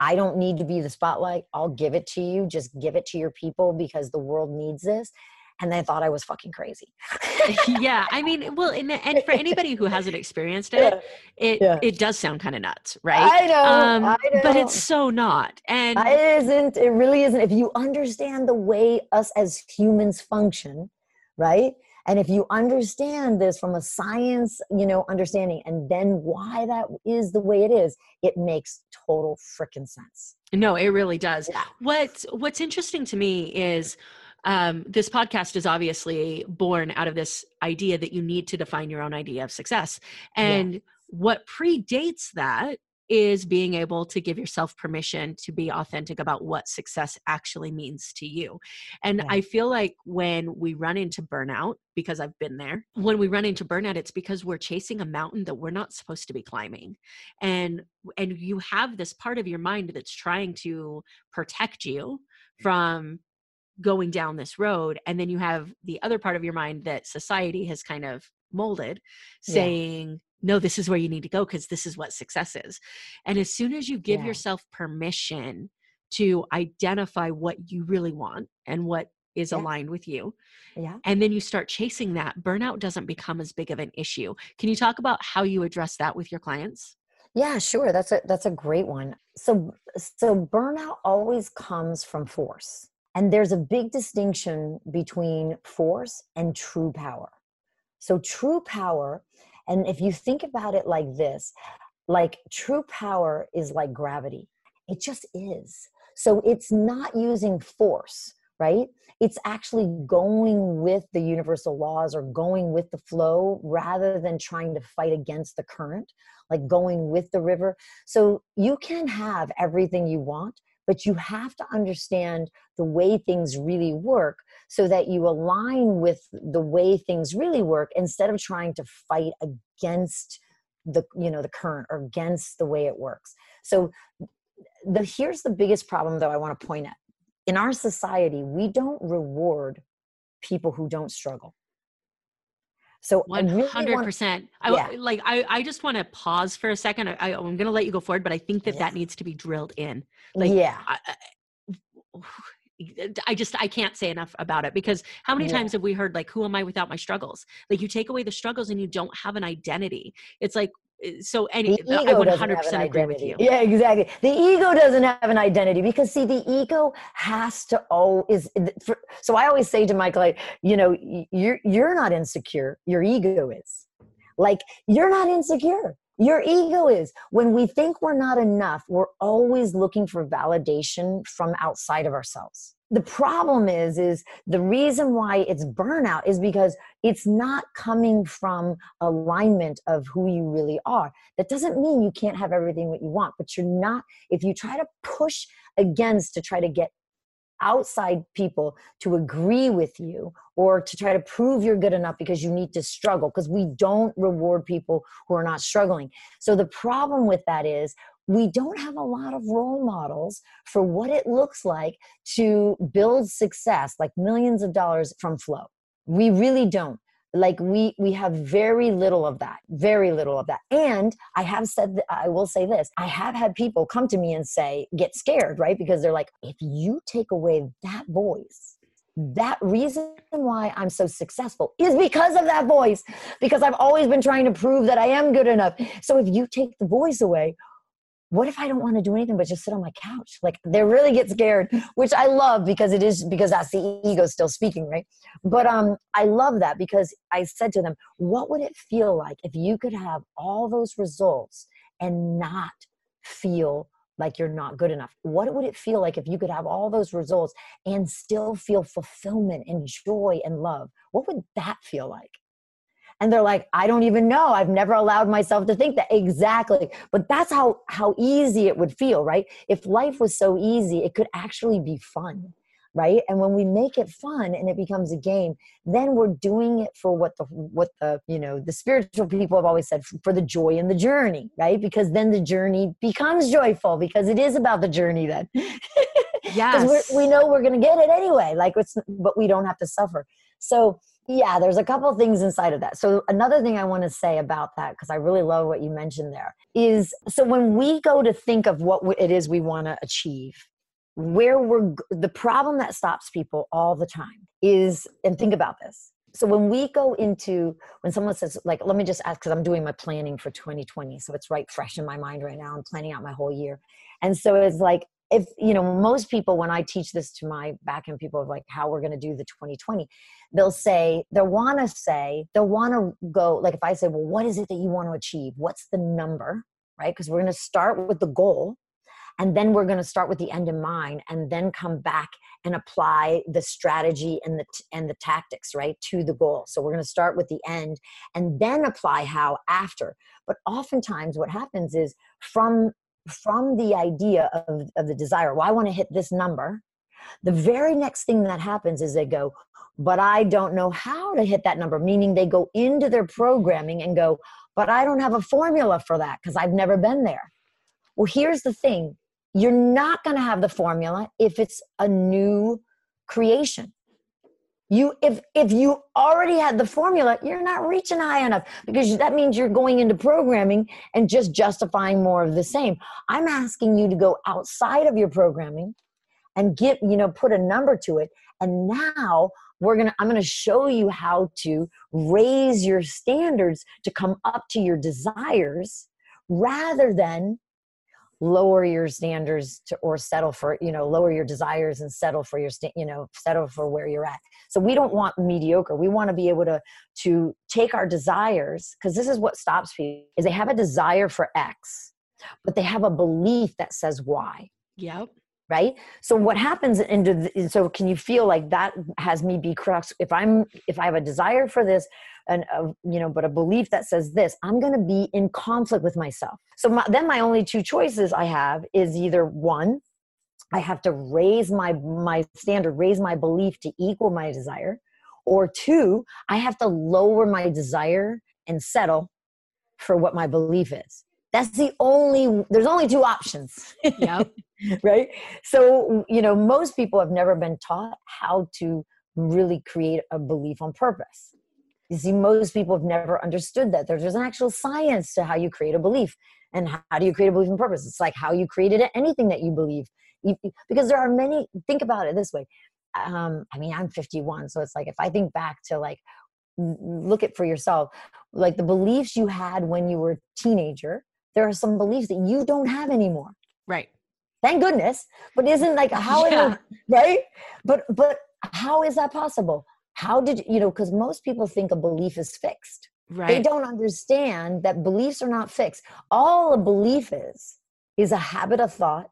I don't need to be the spotlight. I'll give it to you. Just give it to your people because the world needs this. And they thought I was fucking crazy. <laughs> yeah, I mean, well, and, and, for anybody who hasn't experienced <laughs> it, yeah. it yeah. it does sound kind of nuts, right? I know, um, I know, but it's so not. And it isn't. It really isn't. If you understand the way us as humans function, right? And if you understand this from a science you know understanding and then why that is the way it is it makes total freaking sense. No it really does. Yeah. what what's interesting to me is um, this podcast is obviously born out of this idea that you need to define your own idea of success. And what predates that is being able to give yourself permission to be authentic about what success actually means to you. And yeah. I feel like when we run into burnout, because I've been there, when we run into burnout, it's because we're chasing a mountain that we're not supposed to be climbing. And and you have this part of your mind that's trying to protect you from going down this road and then you have the other part of your mind that society has kind of molded saying no this is where you need to go because this is what success is. And as soon as you give yeah. yourself permission to identify what you really want and what is yeah. aligned with you yeah. and then you start chasing that burnout doesn't become as big of an issue. Can you talk about how you address that with your clients? Yeah sure that's a that's a great one. So so burnout always comes from force and there's a big distinction between force and true power so true power and if you think about it like this, like true power is like gravity, it just is. So it's not using force, right? It's actually going with the universal laws or going with the flow rather than trying to fight against the current, like going with the river. So you can have everything you want, but you have to understand the way things really work so that you align with the way things really work instead of trying to fight against the you know the current or against the way it works so the here's the biggest problem though i want to point at in our society we don't reward people who don't struggle so 100%. I, yeah. like I, I just want to pause for a second. I, am going to let you go forward, but I think that yeah. that needs to be drilled in. Like, yeah. I, I just I can't say enough about it because how many yeah. times have we heard like who am I without my struggles? Like you take away the struggles and you don't have an identity. It's like eh, so any I would 100% agree with you. Yeah, exactly. The ego doesn't have an identity because see the ego has to always so I always say to my client, you know, you're you're not insecure, your ego is. Like you're not insecure your ego is. When we think we're not enough, we're always looking for validation from outside of ourselves. The problem is is the reason why it's burnout is because it's not coming from alignment of who you really are. That doesn't mean you can't have everything what you want, but you're not if you try to push against to try to get outside people to agree with you or to try to prove you're good enough because you need to struggle because we don't reward people who are not struggling. So the problem with that is we don't have a lot of role models for what it looks like to build success like millions of dollars from flow. We really don't. Like we we have very little of that very little of that. And i have said i will say this i have had people come to me and say get scared right? Because they're like if you take away that voice that reason why i'm so successful is because of that voice because i've always been trying to prove that i am good enough. So if you take the voice away what if I don't want to do anything but just sit on my couch? Like they really get scared, which I love because it is because that's the ego still speaking, right? But um I love that because I said to them, what would it feel like if you could have all those results and not feel like you're not good enough? What would it feel like if you could have all those results and still feel fulfillment and joy and love? What would that feel like? And they're like i don't even know. I've never allowed myself to think that. Exactly. But that's how how easy it would feel right? If life was so easy it could actually be fun right? And when we make it fun and it becomes a game then we're doing it for what the what the you know the spiritual people have always said for the joy in the journey right? Because then the journey becomes joyful because it is about the journey then. <laughs> Yes we know we're going to get it anyway. Like it's but we don't have to suffer. So yeah, there's a couple things inside of that. So another thing I want to say about that because I really love what you mentioned there is so when we go to think of what it is we want to achieve, where we're the problem that stops people all the time is and think about this. So when we go into when someone says like let me just ask cuz I'm doing my planning for 2020 so it's right fresh in my mind right now I'm planning out my whole year. And so it's like if you know most people when i teach this to my back end people of like how we're going to do the 2020 they'll say they'll want to say they'll want to go like if i say well what is it that you want to achieve? What's the number? Right? Because we're going to start with the goal and then we're going to start with the end in mind and then come back and apply the strategy and the and the tactics right to the goal. So we're going to start with the end and then apply how after. But oftentimes what happens is from from the idea of, of the desire, well, I want to hit this number. The very next thing that happens is they go, but I don't know how to hit that number, meaning they go into their programming and go, but I don't have a formula for that because I've never been there. Well, here's the thing you're not going to have the formula if it's a new creation you if if you already had the formula you're not reaching high enough because that means you're going into programming and just justifying more of the same. I'm asking you to go outside of your programming and get you know put a number to it. And now we're gonna i'm gonna show you how to raise your standards to come up to your desires rather than lower your standards to or settle for you know lower your desires and settle for your you know settle for where you're at. So we don't want mediocre. We want to be able to to take our desires because this is what stops people is they have a desire for x but they have a belief that says y. Yep right? So what happens into so can you feel like that has me be crux if i'm if i have a desire for this and uh, you know but a belief that says this i'm going to be in conflict with myself. So my, then my only two choices i have is either one i have to raise my my standard raise my belief to equal my desire or two i have to lower my desire and settle for what my belief is. That's the only there's only two options. Yep <laughs> <laughs> right so you know most people have never been taught how to really create a belief on purpose you see, most people have never understood that. There's, an actual science to how you create a belief. And how do you create a belief in purpose? It's like how you created anything that you believe. Because there are many, think about it this way. Um, I mean, I'm 51. So it's like if I think back to like, look at for yourself, like the beliefs you had when you were a teenager, there are some beliefs that you don't have anymore. Right. Thank goodness. But isn't like <laughs> how, yeah. right? But, but how is that possible? how did you know because most people think a belief is fixed right they don't understand that beliefs are not fixed all a belief is is a habit of thought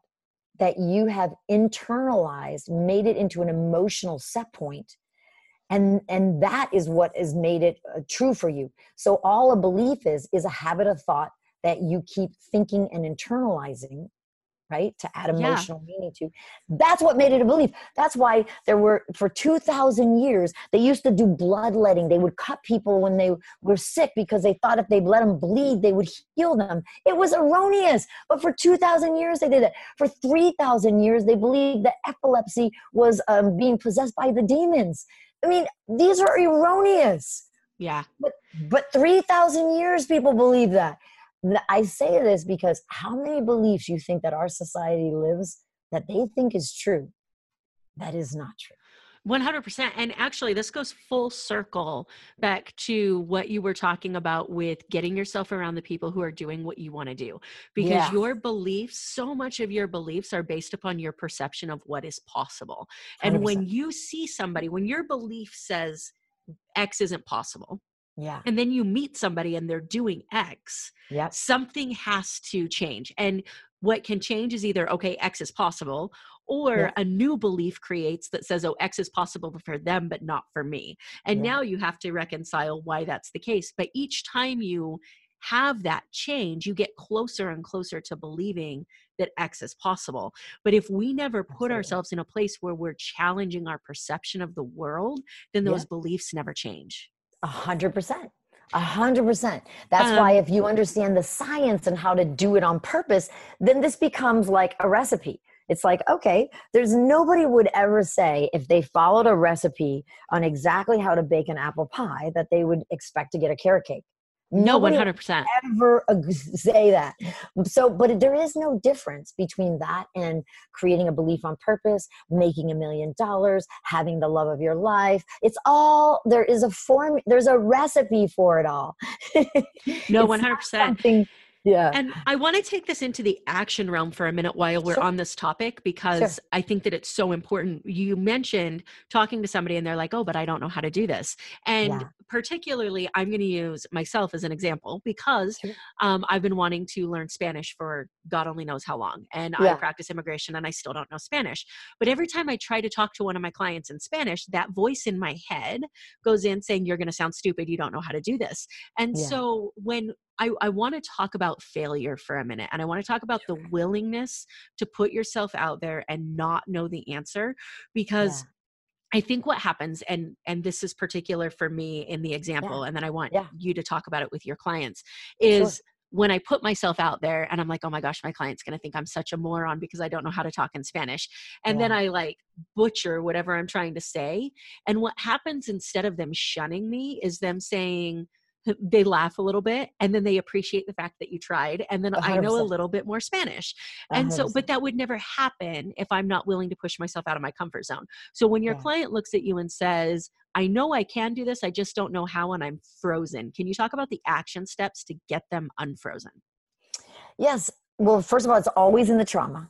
that you have internalized made it into an emotional set point and and that is what has made it uh, true for you so all a belief is is a habit of thought that you keep thinking and internalizing right? To add emotional yeah. meaning to. That's what made it a belief. That's why there were, for 2,000 years, they used to do bloodletting. They would cut people when they were sick because they thought if they let them bleed, they would heal them. It was erroneous. But for 2,000 years, they did it. For 3,000 years, they believed that epilepsy was um, being possessed by the demons. I mean, these are erroneous. Yeah. But but 3000 years people believe that. I say this because how many beliefs you think that our society lives that they think is true that is not true. 100%. And actually, this goes full circle back to what you were talking about with getting yourself around the people who are doing what you want to do. Because yeah. your beliefs, so much of your beliefs are based upon your perception of what is possible. And 100%. when you see somebody, when your belief says X isn't possible, yeah. And then you meet somebody and they're doing X. Yeah. Something has to change. And what can change is either, okay, X is possible, or yeah. a new belief creates that says oh x is possible for them but not for me and yeah. now you have to reconcile why that's the case but each time you have that change you get closer and closer to believing that x is possible but if we never put Absolutely. ourselves in a place where we're challenging our perception of the world then those yeah. beliefs never change a hundred percent a hundred percent. That's um, why if you understand the science and how to do it on purpose, then this becomes like a recipe. It's like, okay, there's nobody would ever say if they followed a recipe on exactly how to bake an apple pie that they would expect to get a carrot cake. No, one hundred percent. Ever say that? So, but there is no difference between that and creating a belief on purpose, making a million dollars, having the love of your life. It's all there is a form. There's a recipe for it all. <laughs> no, one hundred percent yeah. And I want to take this into the action realm for a minute while we're sure. on this topic because sure. I think that it's so important. You mentioned talking to somebody and they're like, oh, but I don't know how to do this. And yeah. particularly, I'm going to use myself as an example because sure. um, I've been wanting to learn Spanish for God only knows how long. And yeah. I practice immigration and I still don't know Spanish. But every time I try to talk to one of my clients in Spanish, that voice in my head goes in saying, you're going to sound stupid. You don't know how to do this. And yeah. so when I, I want to talk about failure for a minute and I want to talk about the willingness to put yourself out there and not know the answer because yeah. I think what happens, and and this is particular for me in the example, yeah. and then I want yeah. you to talk about it with your clients, is sure. when I put myself out there and I'm like, oh my gosh, my client's gonna think I'm such a moron because I don't know how to talk in Spanish. And yeah. then I like butcher whatever I'm trying to say. And what happens instead of them shunning me is them saying, <laughs> they laugh a little bit and then they appreciate the fact that you tried and then 100%. i know a little bit more spanish and 100%. so but that would never happen if i'm not willing to push myself out of my comfort zone so when your yeah. client looks at you and says i know i can do this i just don't know how and i'm frozen can you talk about the action steps to get them unfrozen yes well first of all it's always in the trauma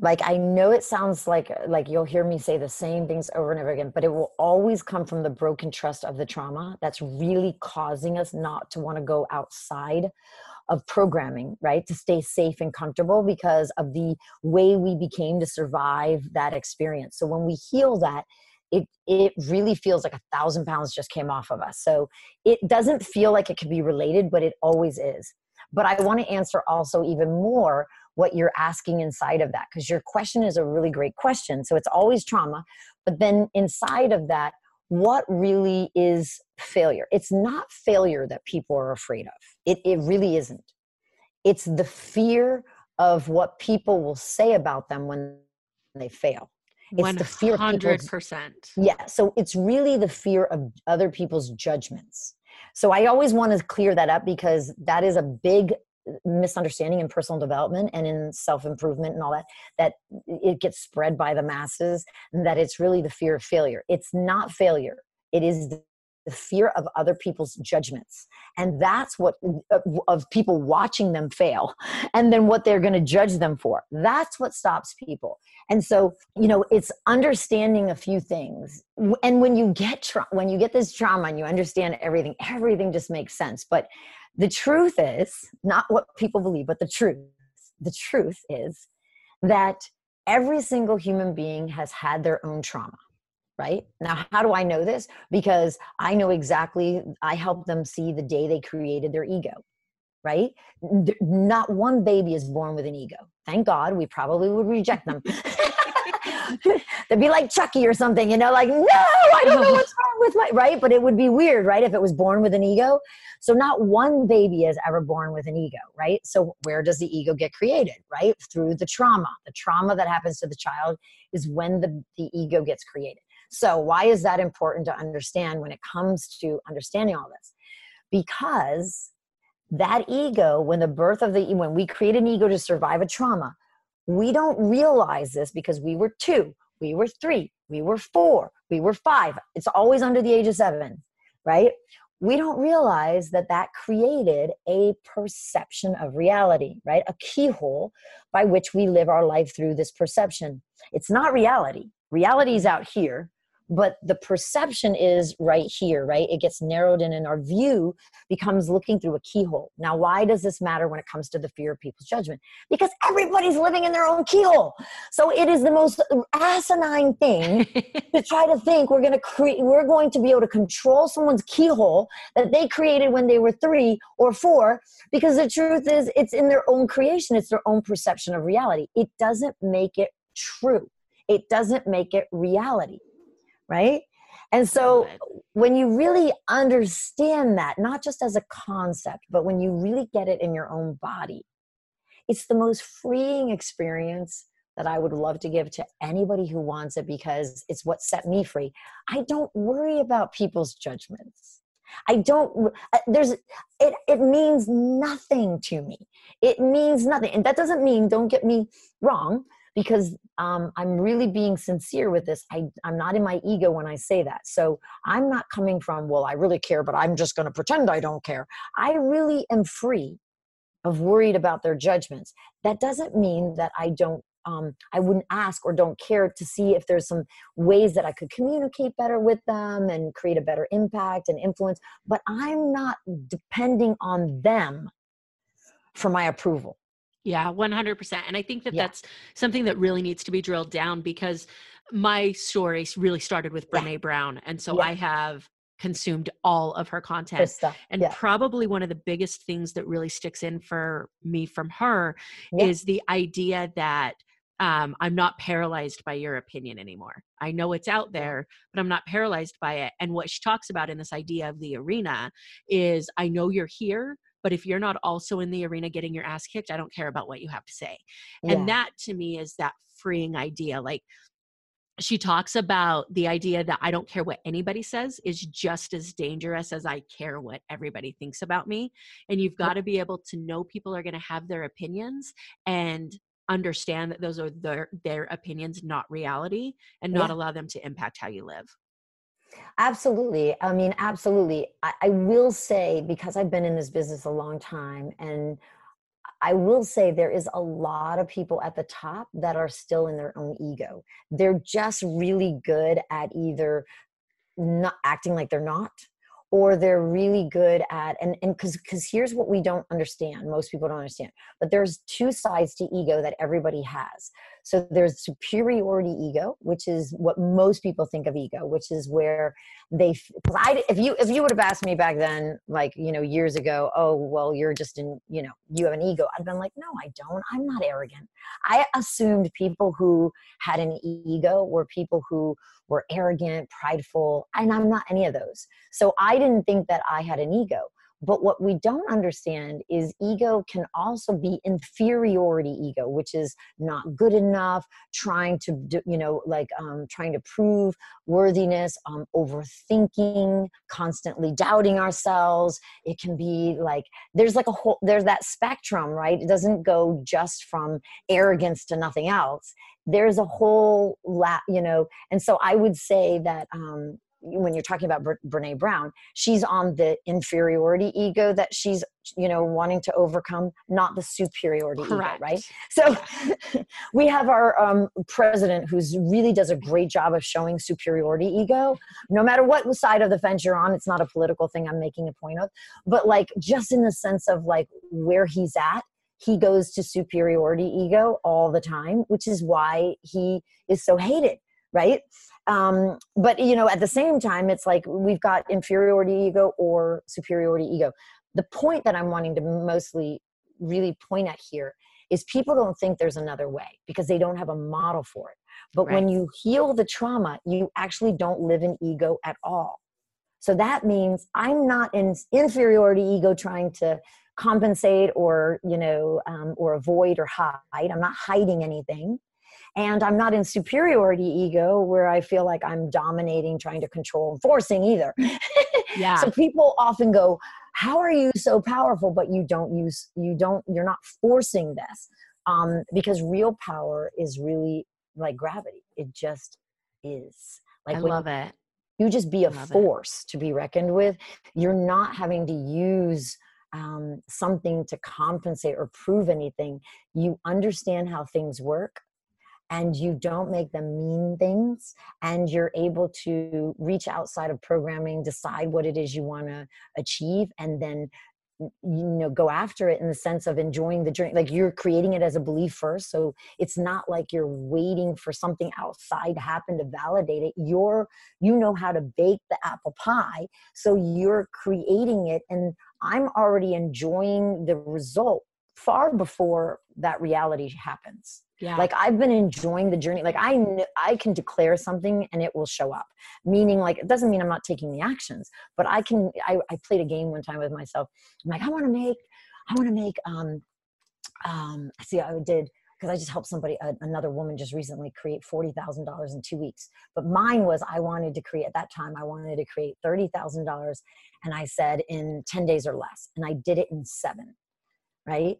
like i know it sounds like uh, like you'll hear me say the same things over and over again but it will always come from the broken trust of the trauma that's really causing us not to want to go outside of programming right? To stay safe and comfortable because of the way we became to survive that experience. So when we heal that it it really feels like a thousand pounds just came off of us. So it doesn't feel like it could be related but it always is. But i want to answer also even more what you're asking inside of that because your question is a really great question so it's always trauma but then inside of that what really is failure it's not failure that people are afraid of it, it really isn't it's the fear of what people will say about them when they fail it's 100%. the fear of 100%. Yeah. So it's really the fear of other people's judgments. So I always want to clear that up because that is a big misunderstanding in personal development and in self-improvement and all that that it gets spread by the masses and that it's really the fear of failure. It's not failure. It is the fear of other people's judgments. And that's what of people watching them fail <laughs> and then what they're going to judge them for. That's what stops people. And so you know it's understanding a few things. And when you get tra- when you get this trauma and you understand everything everything just makes sense. But the truth is not what people believe, but the truth. The truth is that every single human being has had their own trauma right? Now how do i know this? Because i know exactly i help them see the day they created their ego right? Not one baby is born with an ego. Thank god we probably would reject them <laughs> <laughs> They'd be like Chucky or something, you know, like, no, I don't know what's <laughs> wrong with my, right? But it would be weird, right? If it was born with an ego. So not one baby is ever born with an ego, right? So where does the ego get created, right? Through the trauma. The trauma that happens to the child is when the, the ego gets created. So, why is that important to understand when it comes to understanding all this? Because that ego, when the birth of the, when we create an ego to survive a trauma, we don't realize this because we were two, we were three, we were four, we were five. It's always under the age of seven, right? We don't realize that that created a perception of reality, right? A keyhole by which we live our life through this perception. It's not reality. Reality is out here but the perception is right here right? It gets narrowed in and our view becomes looking through a keyhole. Now why does this matter when it comes to the fear of people's judgment? Because everybody's living in their own keyhole. So it is the most asinine thing <laughs> to try to think we're going to create we're going to be able to control someone's keyhole that they created when they were 3 or 4 because the truth is it's in their own creation it's their own perception of reality. It doesn't make it true. It doesn't make it reality right? And so when you really understand that, not just as a concept, but when you really get it in your own body, it's the most freeing experience that I would love to give to anybody who wants it because it's what set me free. I don't worry about people's judgments. I don't uh, there's it it means nothing to me. It means nothing. And that doesn't mean don't get me wrong because um, I'm really being sincere with this. I, I'm not in my ego when I say that. So I'm not coming from, well, I really care, but I'm just going to pretend I don't care. I really am free of worried about their judgments. That doesn't mean that I don't um, I wouldn't ask or don't care to see if there's some ways that I could communicate better with them and create a better impact and influence. But I'm not depending on them for my approval. Yeah, 100%. And I think that yeah. that's something that really needs to be drilled down because my story really started with Brene yeah. Brown. And so yeah. I have consumed all of her content. And probably one of the biggest things that really sticks in for me from her is the idea that um, I'm not paralyzed by your opinion anymore. I know it's out there, but I'm not paralyzed by it. And what she talks about in this idea of the arena is I know you're here, but if you're not also in the arena getting your ass kicked, I don't care about what you have to say. Yeah. And that to me is that freeing idea. Like she talks about the idea that I don't care what anybody says is just as dangerous as I care what everybody thinks about me. And you've got to be able to know people are going to have their opinions and understand that those are their their opinions not reality and not yeah. allow them to impact how you live Absolutely. I mean, absolutely. I, I, will say, because I've been in this business a long time, and I will say there is a lot of people at the top that are still in their own ego. They're just really good at either not acting like they're not or they're really good at and and because because here's what we don't understand most people don't understand but there's two sides to ego that everybody has so there's superiority ego which is what most people think of ego which is where they I, if you if you would have asked me back then like you know years ago oh well you're just in you know you have an ego i'd been like no i don't. I'm not arrogant. I assumed people who had an ego were people who were arrogant prideful and i'm not any of those. So i didn't think that i had an ego but what we don't understand is ego can also be inferiority ego, which is not good enough, trying to, do, you know, like um, trying to prove worthiness, um, overthinking, constantly doubting ourselves. It can be like, there's like a whole, there's that spectrum, right? It doesn't go just from arrogance to nothing else. There's a whole lot, you know, and so I would say that um, when you're talking about Brene Brown, she's on the inferiority ego that she's, you know, wanting to overcome, not the superiority Correct. ego, right? So <laughs> we have our um, president who's really does a great job of showing superiority ego. No matter what side of the fence you're on, it's not a political thing I'm making a point of, but like just in the sense of like where he's at, he goes to superiority ego all the time, which is why he is so hated, right? Um, but you know at the same time it's like we've got inferiority ego or superiority ego. The point that i'm wanting to mostly really point at here is people don't think there's another way because they don't have a model for it. But right. when you heal the trauma you actually don't live in ego at all. So that means i'm not in inferiority ego trying to compensate or you know um, or avoid or hide. I'm not hiding anything and i'm not in superiority ego where i feel like i'm dominating trying to control and forcing either. <laughs> Yeah. So people often go how are you so powerful but you don't use you don't you're not forcing this? Um, because real power is really like gravity. It just is. Like i love it. you just be a Love it. force to be reckoned with you're not having to use um, something to compensate or prove anything. You understand how things work and you don't make them mean things and you're able to reach outside of programming decide what it is you want to achieve and then you know go after it in the sense of enjoying the journey like you're creating it as a belief first so it's not like you're waiting for something outside to happen to validate it. You're you know how to bake the apple pie so you're creating it and i'm already enjoying the result far before that reality happens yeah. Like i've been enjoying the journey like i kn- i can declare something and it will show up. Meaning like it doesn't mean i'm not taking the actions but i can i, I played a game one time with myself. I'm like i want to make i want to make um um see i did because i just helped somebody a, another woman just recently create $40000 in two weeks. But mine was i wanted to create at that time i wanted to create $30000 and i said in 10 days or less and i did it in seven right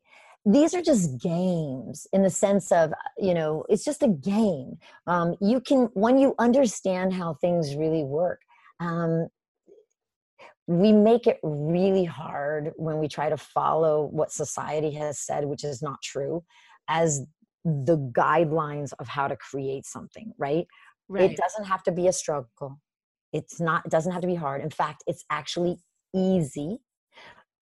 these are just games in the sense of you know it's just a game. Um, you can when you understand how things really work um, we make it really hard when we try to follow what society has said which is not true as the guidelines of how to create something right, right. it doesn't have to be a struggle. It's not it doesn't have to be hard. In fact it's actually easy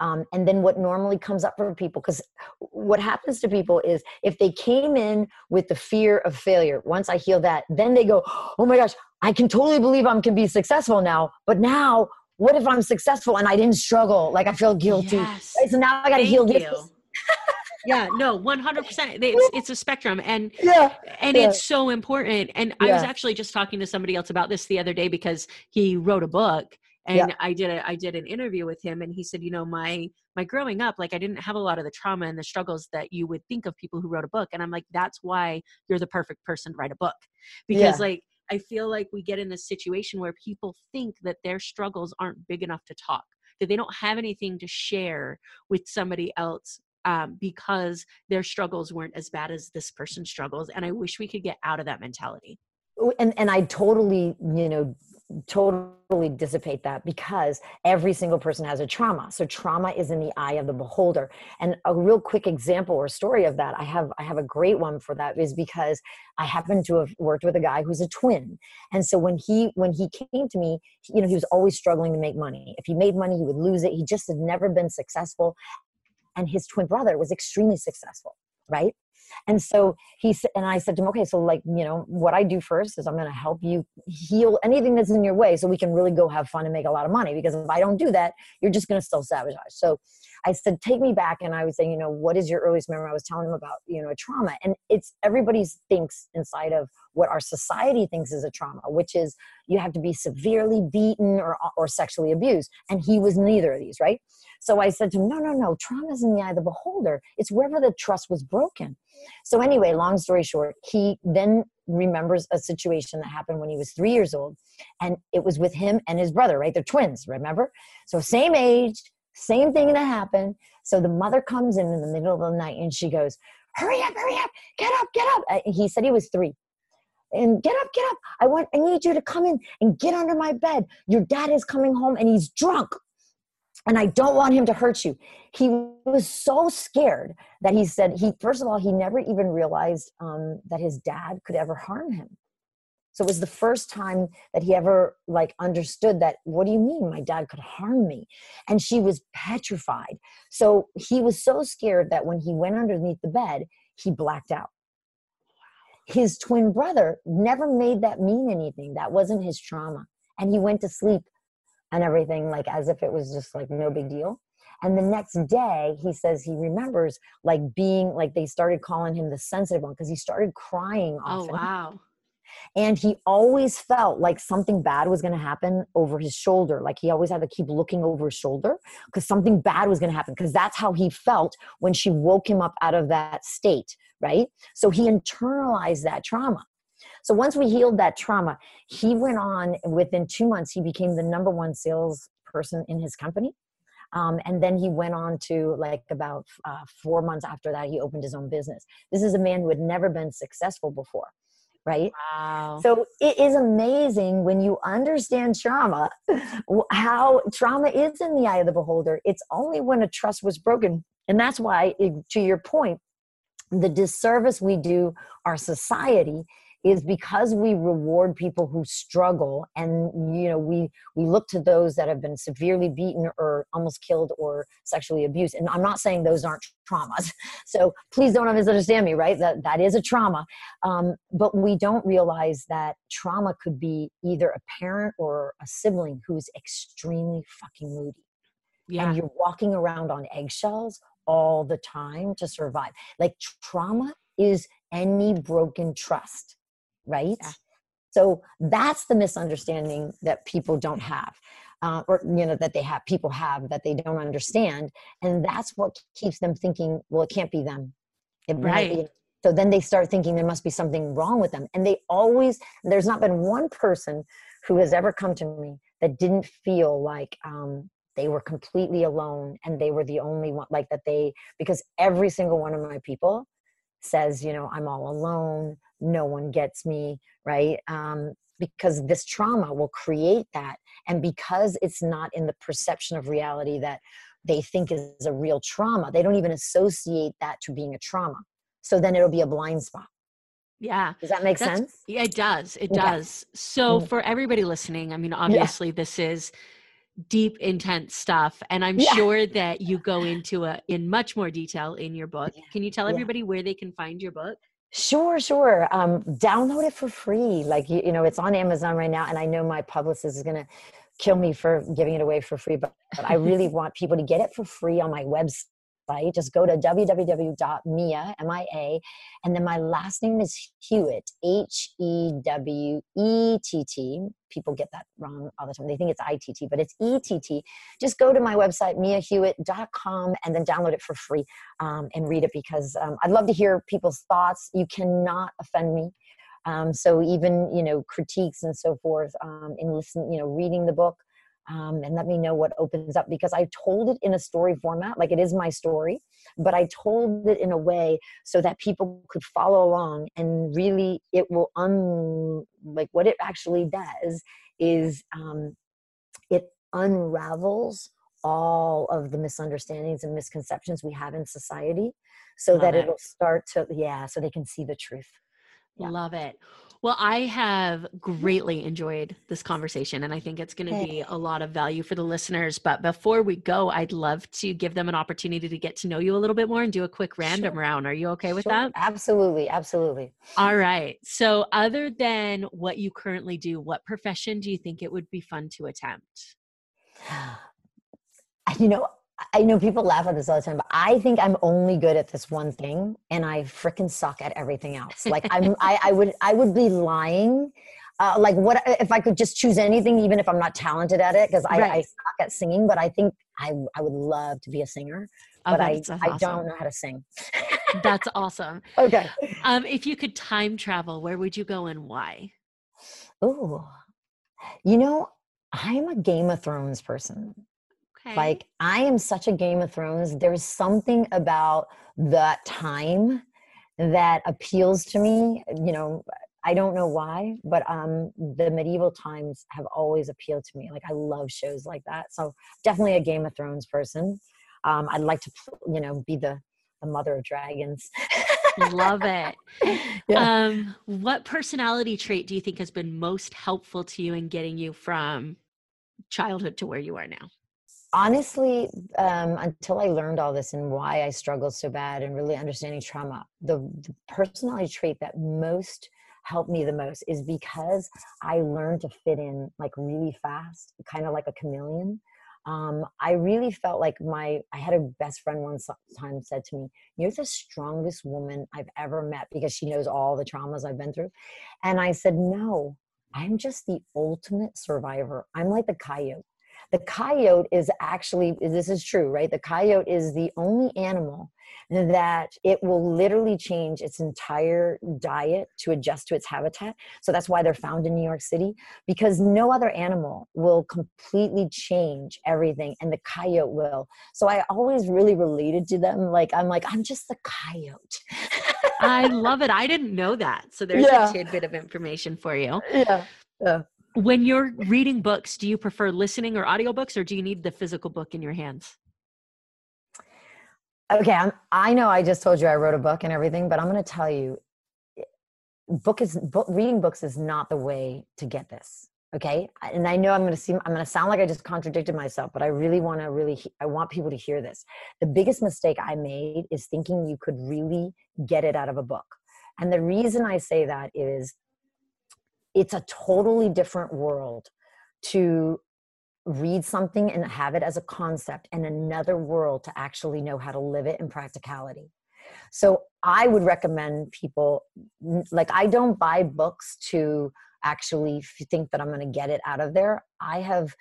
um, and then what normally comes up for people because what happens to people is if they came in with the fear of failure once i heal that then they go oh my gosh i can totally believe i'm can be successful now but now what if i'm successful and i didn't struggle like i feel guilty Yes. Right, so now i gotta Thank heal this you. <laughs> yeah no 100% it's it's a spectrum and <laughs> yeah and Yeah. it's so important and i was actually just talking to somebody else about this the other day because he wrote a book and Yeah. i did a i did an interview with him and he said you know my my growing up like i didn't have a lot of the trauma and the struggles that you would think of people who wrote a book and i'm like that's why you're the perfect person to write a book because Yeah. like i feel like we get in this situation where people think that their struggles aren't big enough to talk that they don't have anything to share with somebody else um, because their struggles weren't as bad as this person's struggles and i wish we could get out of that mentality and and I totally, you know, totally dissipate that because every single person has a trauma. So trauma is in the eye of the beholder. And a real quick example or story of that, I have I have a great one for that is because I happen to have worked with a guy who's a twin. And so when he when he came to me, you know, he was always struggling to make money. If he made money, he would lose it. He just had never been successful. And his twin brother was extremely successful, right? And so he said, and I said to him, okay, so like, you know, what I do first is I'm going to help you heal anything that's in your way so we can really go have fun and make a lot of money. Because if I don't do that, you're just going to self sabotage. So I said, take me back. And I was saying, you know, what is your earliest memory? I was telling him about, you know, a trauma. And it's everybody thinks inside of what our society thinks is a trauma, which is you have to be severely beaten or, or sexually abused. And he was neither of these, right? So I said to him, no, no, no, trauma is in the eye of the beholder. It's wherever the trust was broken. So anyway, long story short, he then remembers a situation that happened when he was three years old. And it was with him and his brother, right? They're twins, remember? So same age, same thing that happened. So the mother comes in in the middle of the night and she goes, hurry up, hurry up, get up, get up. He said he was three. And get up, get up. I want I need you to come in and get under my bed. Your dad is coming home and he's drunk. And I don't want him to hurt you. He was so scared that he said he first of all, he never even realized um, that his dad could ever harm him. So it was the first time that he ever like understood that what do you mean my dad could harm me? And she was petrified. So he was so scared that when he went underneath the bed, he blacked out. His twin brother never made that mean anything. That wasn't his trauma. And he went to sleep and everything like as if it was just like no big deal. And the next day, he says he remembers like being like they started calling him the sensitive one because he started crying oh wow And he always felt like something bad was going to happen over his shoulder. Like he always had to keep looking over his shoulder because something bad was going to happen because that's how he felt when she woke him up out of that state, right? So he internalized that trauma. So once we healed that trauma, he went on within two months, he became the number one salesperson in his company. Um, and then he went on to like about uh, four months after that, he opened his own business. This is a man who had never been successful before right? Wow. So it is amazing when you understand trauma, how trauma is in the eye of the beholder. It's only when a trust was broken. And that's why, eh, to your point, the disservice we do our society is because we reward people who struggle and you know we we look to those that have been severely beaten or almost killed or sexually abused. And i'm not saying those aren't traumas. <laughs> So please don't misunderstand me right? That that is a trauma. Um, but we don't realize that trauma could be either a parent or a sibling who's extremely fucking moody. Yeah. and you're walking around on eggshells all the time to survive. Like trauma is any broken trust right? Yeah. So that's the misunderstanding that people don't have. Uh, or you know that they have people have that they don't understand and that's what keeps them thinking well it can't be them it right be. so then they start thinking there must be something wrong with them and they always there's not been one person who has ever come to me that didn't feel like um, they were completely alone and they were the only one like that they because every single one of my people says you know i'm all alone no one gets me right? Um, because this trauma will create that. And because it's not in the perception of reality that they think is a real trauma they don't even associate that to being a trauma. So then it'll be a blind spot. Yeah. Does that make That's, sense? yeah it does. It does. So mm. for everybody listening i mean obviously yeah. this is deep intense stuff and i'm yeah. sure that you go into it in much more detail in your book. Yeah. can you tell everybody where they can find your book Sure, sure. Um, download it for free. Like you, you know, it's on Amazon right now, and I know my publicist is going to kill me for giving it away for free, but, but I really <laughs> want people to get it for free on my website website. Just go to www.mia, M-I-A, and then my last name is Hewett, H-E-W-E-T-T. People get that wrong all the time. They think it's I-T-T, but it's E-T-T. Just go to my website, miahewett.com, and then download it for free um, and read it because um, I'd love to hear people's thoughts. You cannot offend me. Um, so even you know critiques and so forth um, in listen you know reading the book um, and let me know what opens up because I told it in a story format, like it is my story, but I told it in a way so that people could follow along and really it will un like what it actually does is um, it unravels all of the misunderstandings and misconceptions we have in society so Love that it. it'll start to yeah so they can see the truth yeah. Love it. Well, I have greatly enjoyed this conversation, and I think it's going to be a lot of value for the listeners. But before we go, I'd love to give them an opportunity to get to know you a little bit more and do a quick random sure. round. Are you okay with sure. that? Absolutely. Absolutely. All right. So, other than what you currently do, what profession do you think it would be fun to attempt? <sighs> You know, I know people laugh at this all the time, but I think I'm only good at this one thing, and I freaking suck at everything else. Like I'm, I, I would, I would be lying. Uh, like what if I could just choose anything, even if I'm not talented at it? Because I, right. I, suck at singing, but I think I, I would love to be a singer, oh, but I, awesome. I don't know how to sing. that's awesome. <laughs> Okay. Um, if you could time travel, where would you go and why? Oh, you know, I'm a Game of Thrones person. Okay. Like I am such a Game of Thrones. There's something about that time that appeals to me. You know, I don't know why, but um, the medieval times have always appealed to me. Like I love shows like that. So definitely a Game of Thrones person. Um, I'd like to, you know, be the the mother of dragons. love it. <laughs> Yeah. Um, what personality trait do you think has been most helpful to you in getting you from childhood to where you are now? Honestly um, until i learned all this and why i struggled so bad and really understanding trauma the, the, personality trait that most helped me the most is because i learned to fit in like really fast kind of like a chameleon um, I really felt like my I had a best friend one time said to me, "You're the strongest woman I've ever met because she knows all the traumas I've been through," and I said, "No, I'm just the ultimate survivor. I'm like the coyote. The coyote is actually this is true, right? The coyote is the only animal that it will literally change its entire diet to adjust to its habitat. So that's why they're found in New York City because no other animal will completely change everything and the coyote will. So I always really related to them like I'm like I'm just the coyote. I love it. I didn't know that. So there's yeah. a tidbit of information for you. Yeah. Yeah. When you're reading books, do you prefer listening or audiobooks or do you need the physical book in your hands? okay I'm, i know i just told you i wrote a book and everything but i'm going to tell you book is book reading books is not the way to get this okay? And i know i'm going to seem i'm going to sound like i just contradicted myself but i really want to really i want people to hear this. The biggest mistake i made is thinking you could really get it out of a book. And the reason i say that is it's a totally different world to read something and have it as a concept and another world to actually know how to live it in practicality. So I would recommend people like I don't buy books to actually think that I'm going to get it out of there. I have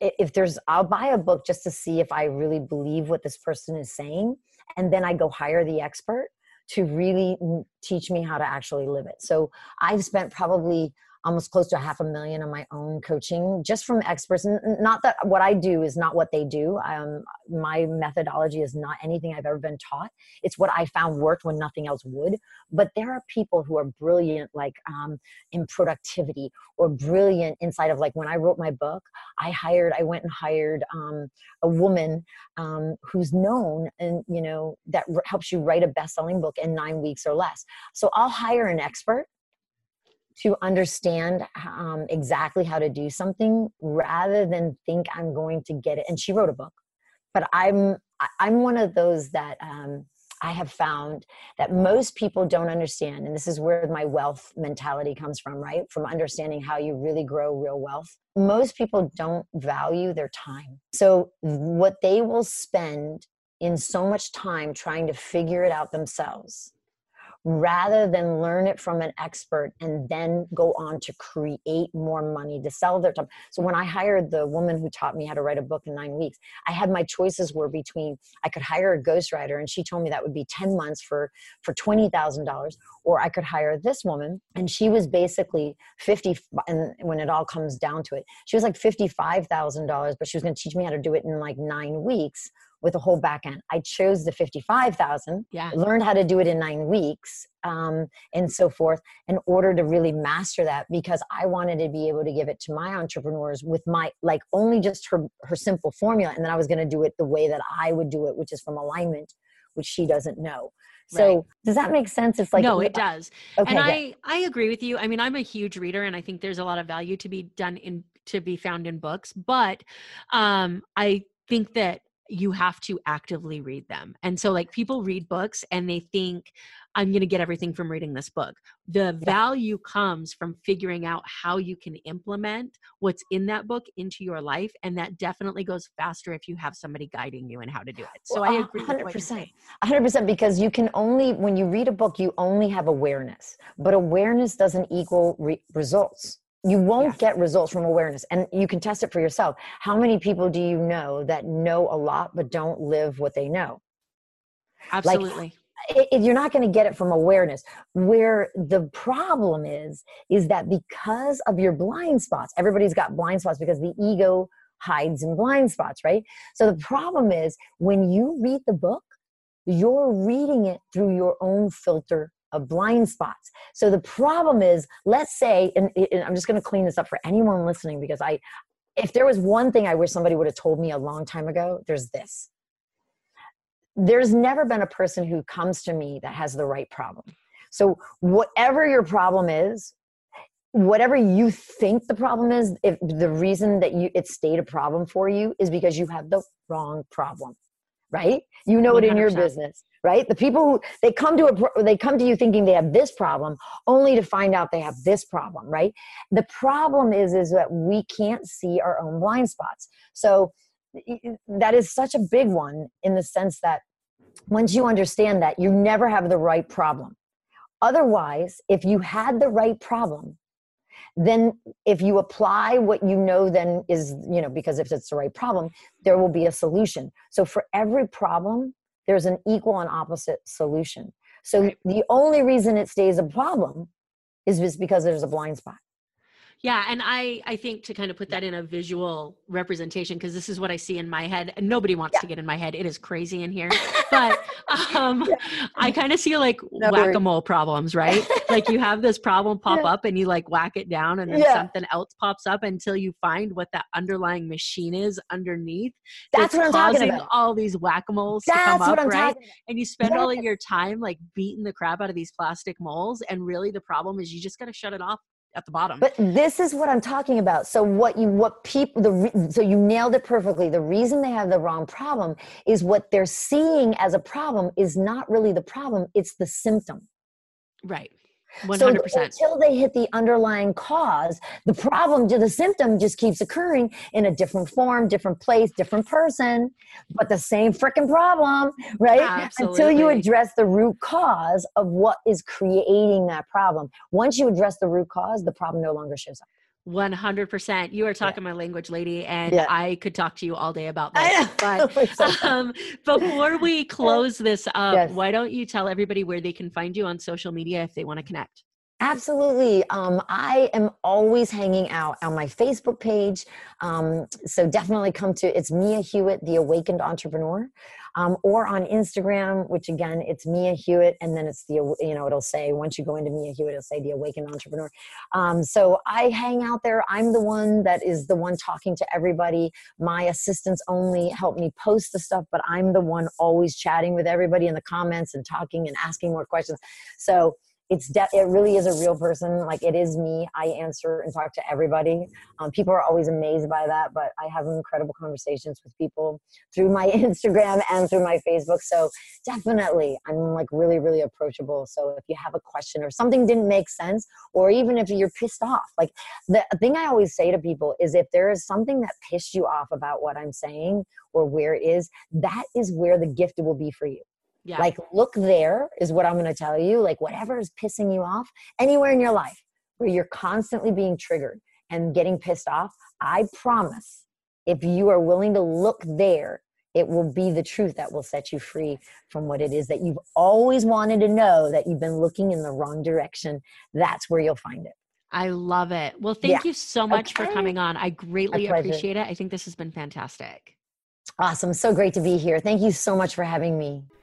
if there's I'll buy a book just to see if I really believe what this person is saying and then I go hire the expert to really teach me how to actually live it. So I've spent probably almost close to half a million on my own coaching just from experts. Not that what i do is not what they do. Um, my methodology is not anything i've ever been taught. It's what i found worked when nothing else would. But there are people who are brilliant like um, in productivity or brilliant inside of like when i wrote my book i hired i went and hired um, a woman um, who's known and you know that r- helps you write a best-selling book in nine weeks or less. So i'll hire an expert to understand um, exactly how to do something rather than think I'm going to get it. And she wrote a book, but I'm I'm one of those that um, I have found that most people don't understand, and this is where my wealth mentality comes from, right? From understanding how you really grow real wealth. Most people don't value their time. So what they will spend in so much time trying to figure it out themselves rather than learn it from an expert and then go on to create more money to sell their time. So when I hired the woman who taught me how to write a book in nine weeks, I had my choices were between I could hire a ghostwriter and she told me that would be 10 months for, for $20,000 or I could hire this woman and she was basically 50 and when it all comes down to it, she was like $55,000, but she was going to teach me how to do it in like nine weeks with a whole back end. I chose the 55,000, yeah. learned how to do it in nine weeks um, and so forth in order to really master that because I wanted to be able to give it to my entrepreneurs with my, like only just her, her simple formula. And then I was going to do it the way that I would do it, which is from alignment, which she doesn't know. So right. does that make sense? It's like no, it does. Okay, and I I agree with you. I mean, I'm a huge reader, and I think there's a lot of value to be done in to be found in books. But um, I think that you have to actively read them. And so, like, people read books and they think, I'm going to get everything from reading this book. The value comes from figuring out how you can implement what's in that book into your life. And that definitely goes faster if you have somebody guiding you and how to do it. So well, I agree 100%. 100% because you can only, when you read a book, you only have awareness, but awareness doesn't equal re- results you won't yes. get results from awareness and you can test it for yourself. How many people do you know that know a lot but don't live what they know? Absolutely. like, it, you're not going to get it from awareness where the problem is is that because of your blind spots everybody's got blind spots because the ego hides in blind spots right? So the mm-hmm. problem is when you read the book you're reading it through your own filter of blind spots. So the problem is, let's say, and, and I'm just going to clean this up for anyone listening because I, if there was one thing I wish somebody would have told me a long time ago, there's this. There's never been a person who comes to me that has the right problem. So whatever your problem is, whatever you think the problem is, if the reason that you it stayed a problem for you is because you have the wrong problem right? You know 100%. it in your business, right? The people who they come to a they come to you thinking they have this problem, only to find out they have this problem, right? The problem is is that we can't see our own blind spots. So that is such a big one in the sense that once you understand that, you never have the right problem. Otherwise, if you had the right problem, then if you apply what you know then is you know because if it's the right problem there will be a solution. So for every problem there's an equal and opposite solution. So right. the only reason it stays a problem is just because there's a blind spot yeah, and I I think to kind of put that in a visual representation because this is what I see in my head, and nobody wants yeah. to get in my head. It is crazy in here, <laughs> but um, yeah. I kind of see like no whack a mole problems, right? like you have this problem <laughs> pop yeah. up, and you like whack it down, and then something else pops up until you find what that underlying machine is underneath. That's, that's what I'm causing all these whack a moles to come up, right? And you spend all of your time like beating the crap out of these plastic moles, and really the problem is you just got to shut it off at the bottom. But this is what I'm talking about. So what you what people the so you nailed it perfectly. The reason they have the wrong problem is what they're seeing as a problem is not really the problem, it's the symptom. Right. 100%. So until they hit the underlying cause, the problem to the symptom just keeps occurring in a different form, different place, different person, but the same freaking problem, right? Absolutely. Until you address the root cause of what is creating that problem. Once you address the root cause, the problem no longer shows up. 100% you are talking yeah. my language lady and yeah. i could talk to you all day about this but <laughs> um, before we <laughs> close this up yes. why don't you tell everybody where they can find you on social media if they want to connect Absolutely. Um, I am always hanging out on my Facebook page. Um, so definitely come to it's Mia Hewett, the Awakened Entrepreneur um, or on Instagram, which again, it's Mia Hewett, and then it's the, you know, it'll say, once you go into Mia Hewett, it'll say the Awakened Entrepreneur. Um, so I hang out there. I'm the one that is the one talking to everybody. My assistants only help me post the stuff, but I'm the one always chatting with everybody in the comments and talking and asking more questions. So, it's de- it really is a real person like it is me i answer and talk to everybody. Um, people are always amazed by that but i have incredible conversations with people through my <laughs> instagram and through my facebook so definitely i'm like really really approachable. So if you have a question or something didn't make sense or even if you're pissed off like the thing i always say to people is if there is something that pissed you off about what i'm saying or where it is that is where the gift will be for you yeah. Like, look there is what I'm going to tell you. Like, whatever is pissing you off anywhere in your life where you're constantly being triggered and getting pissed off, I promise if you are willing to look there, it will be the truth that will set you free from what it is that you've always wanted to know that you've been looking in the wrong direction. That's where you'll find it. I love it. Well, thank yeah. you so much okay. for coming on. I greatly appreciate it. I think this has been fantastic. Awesome. So great to be here. Thank you so much for having me.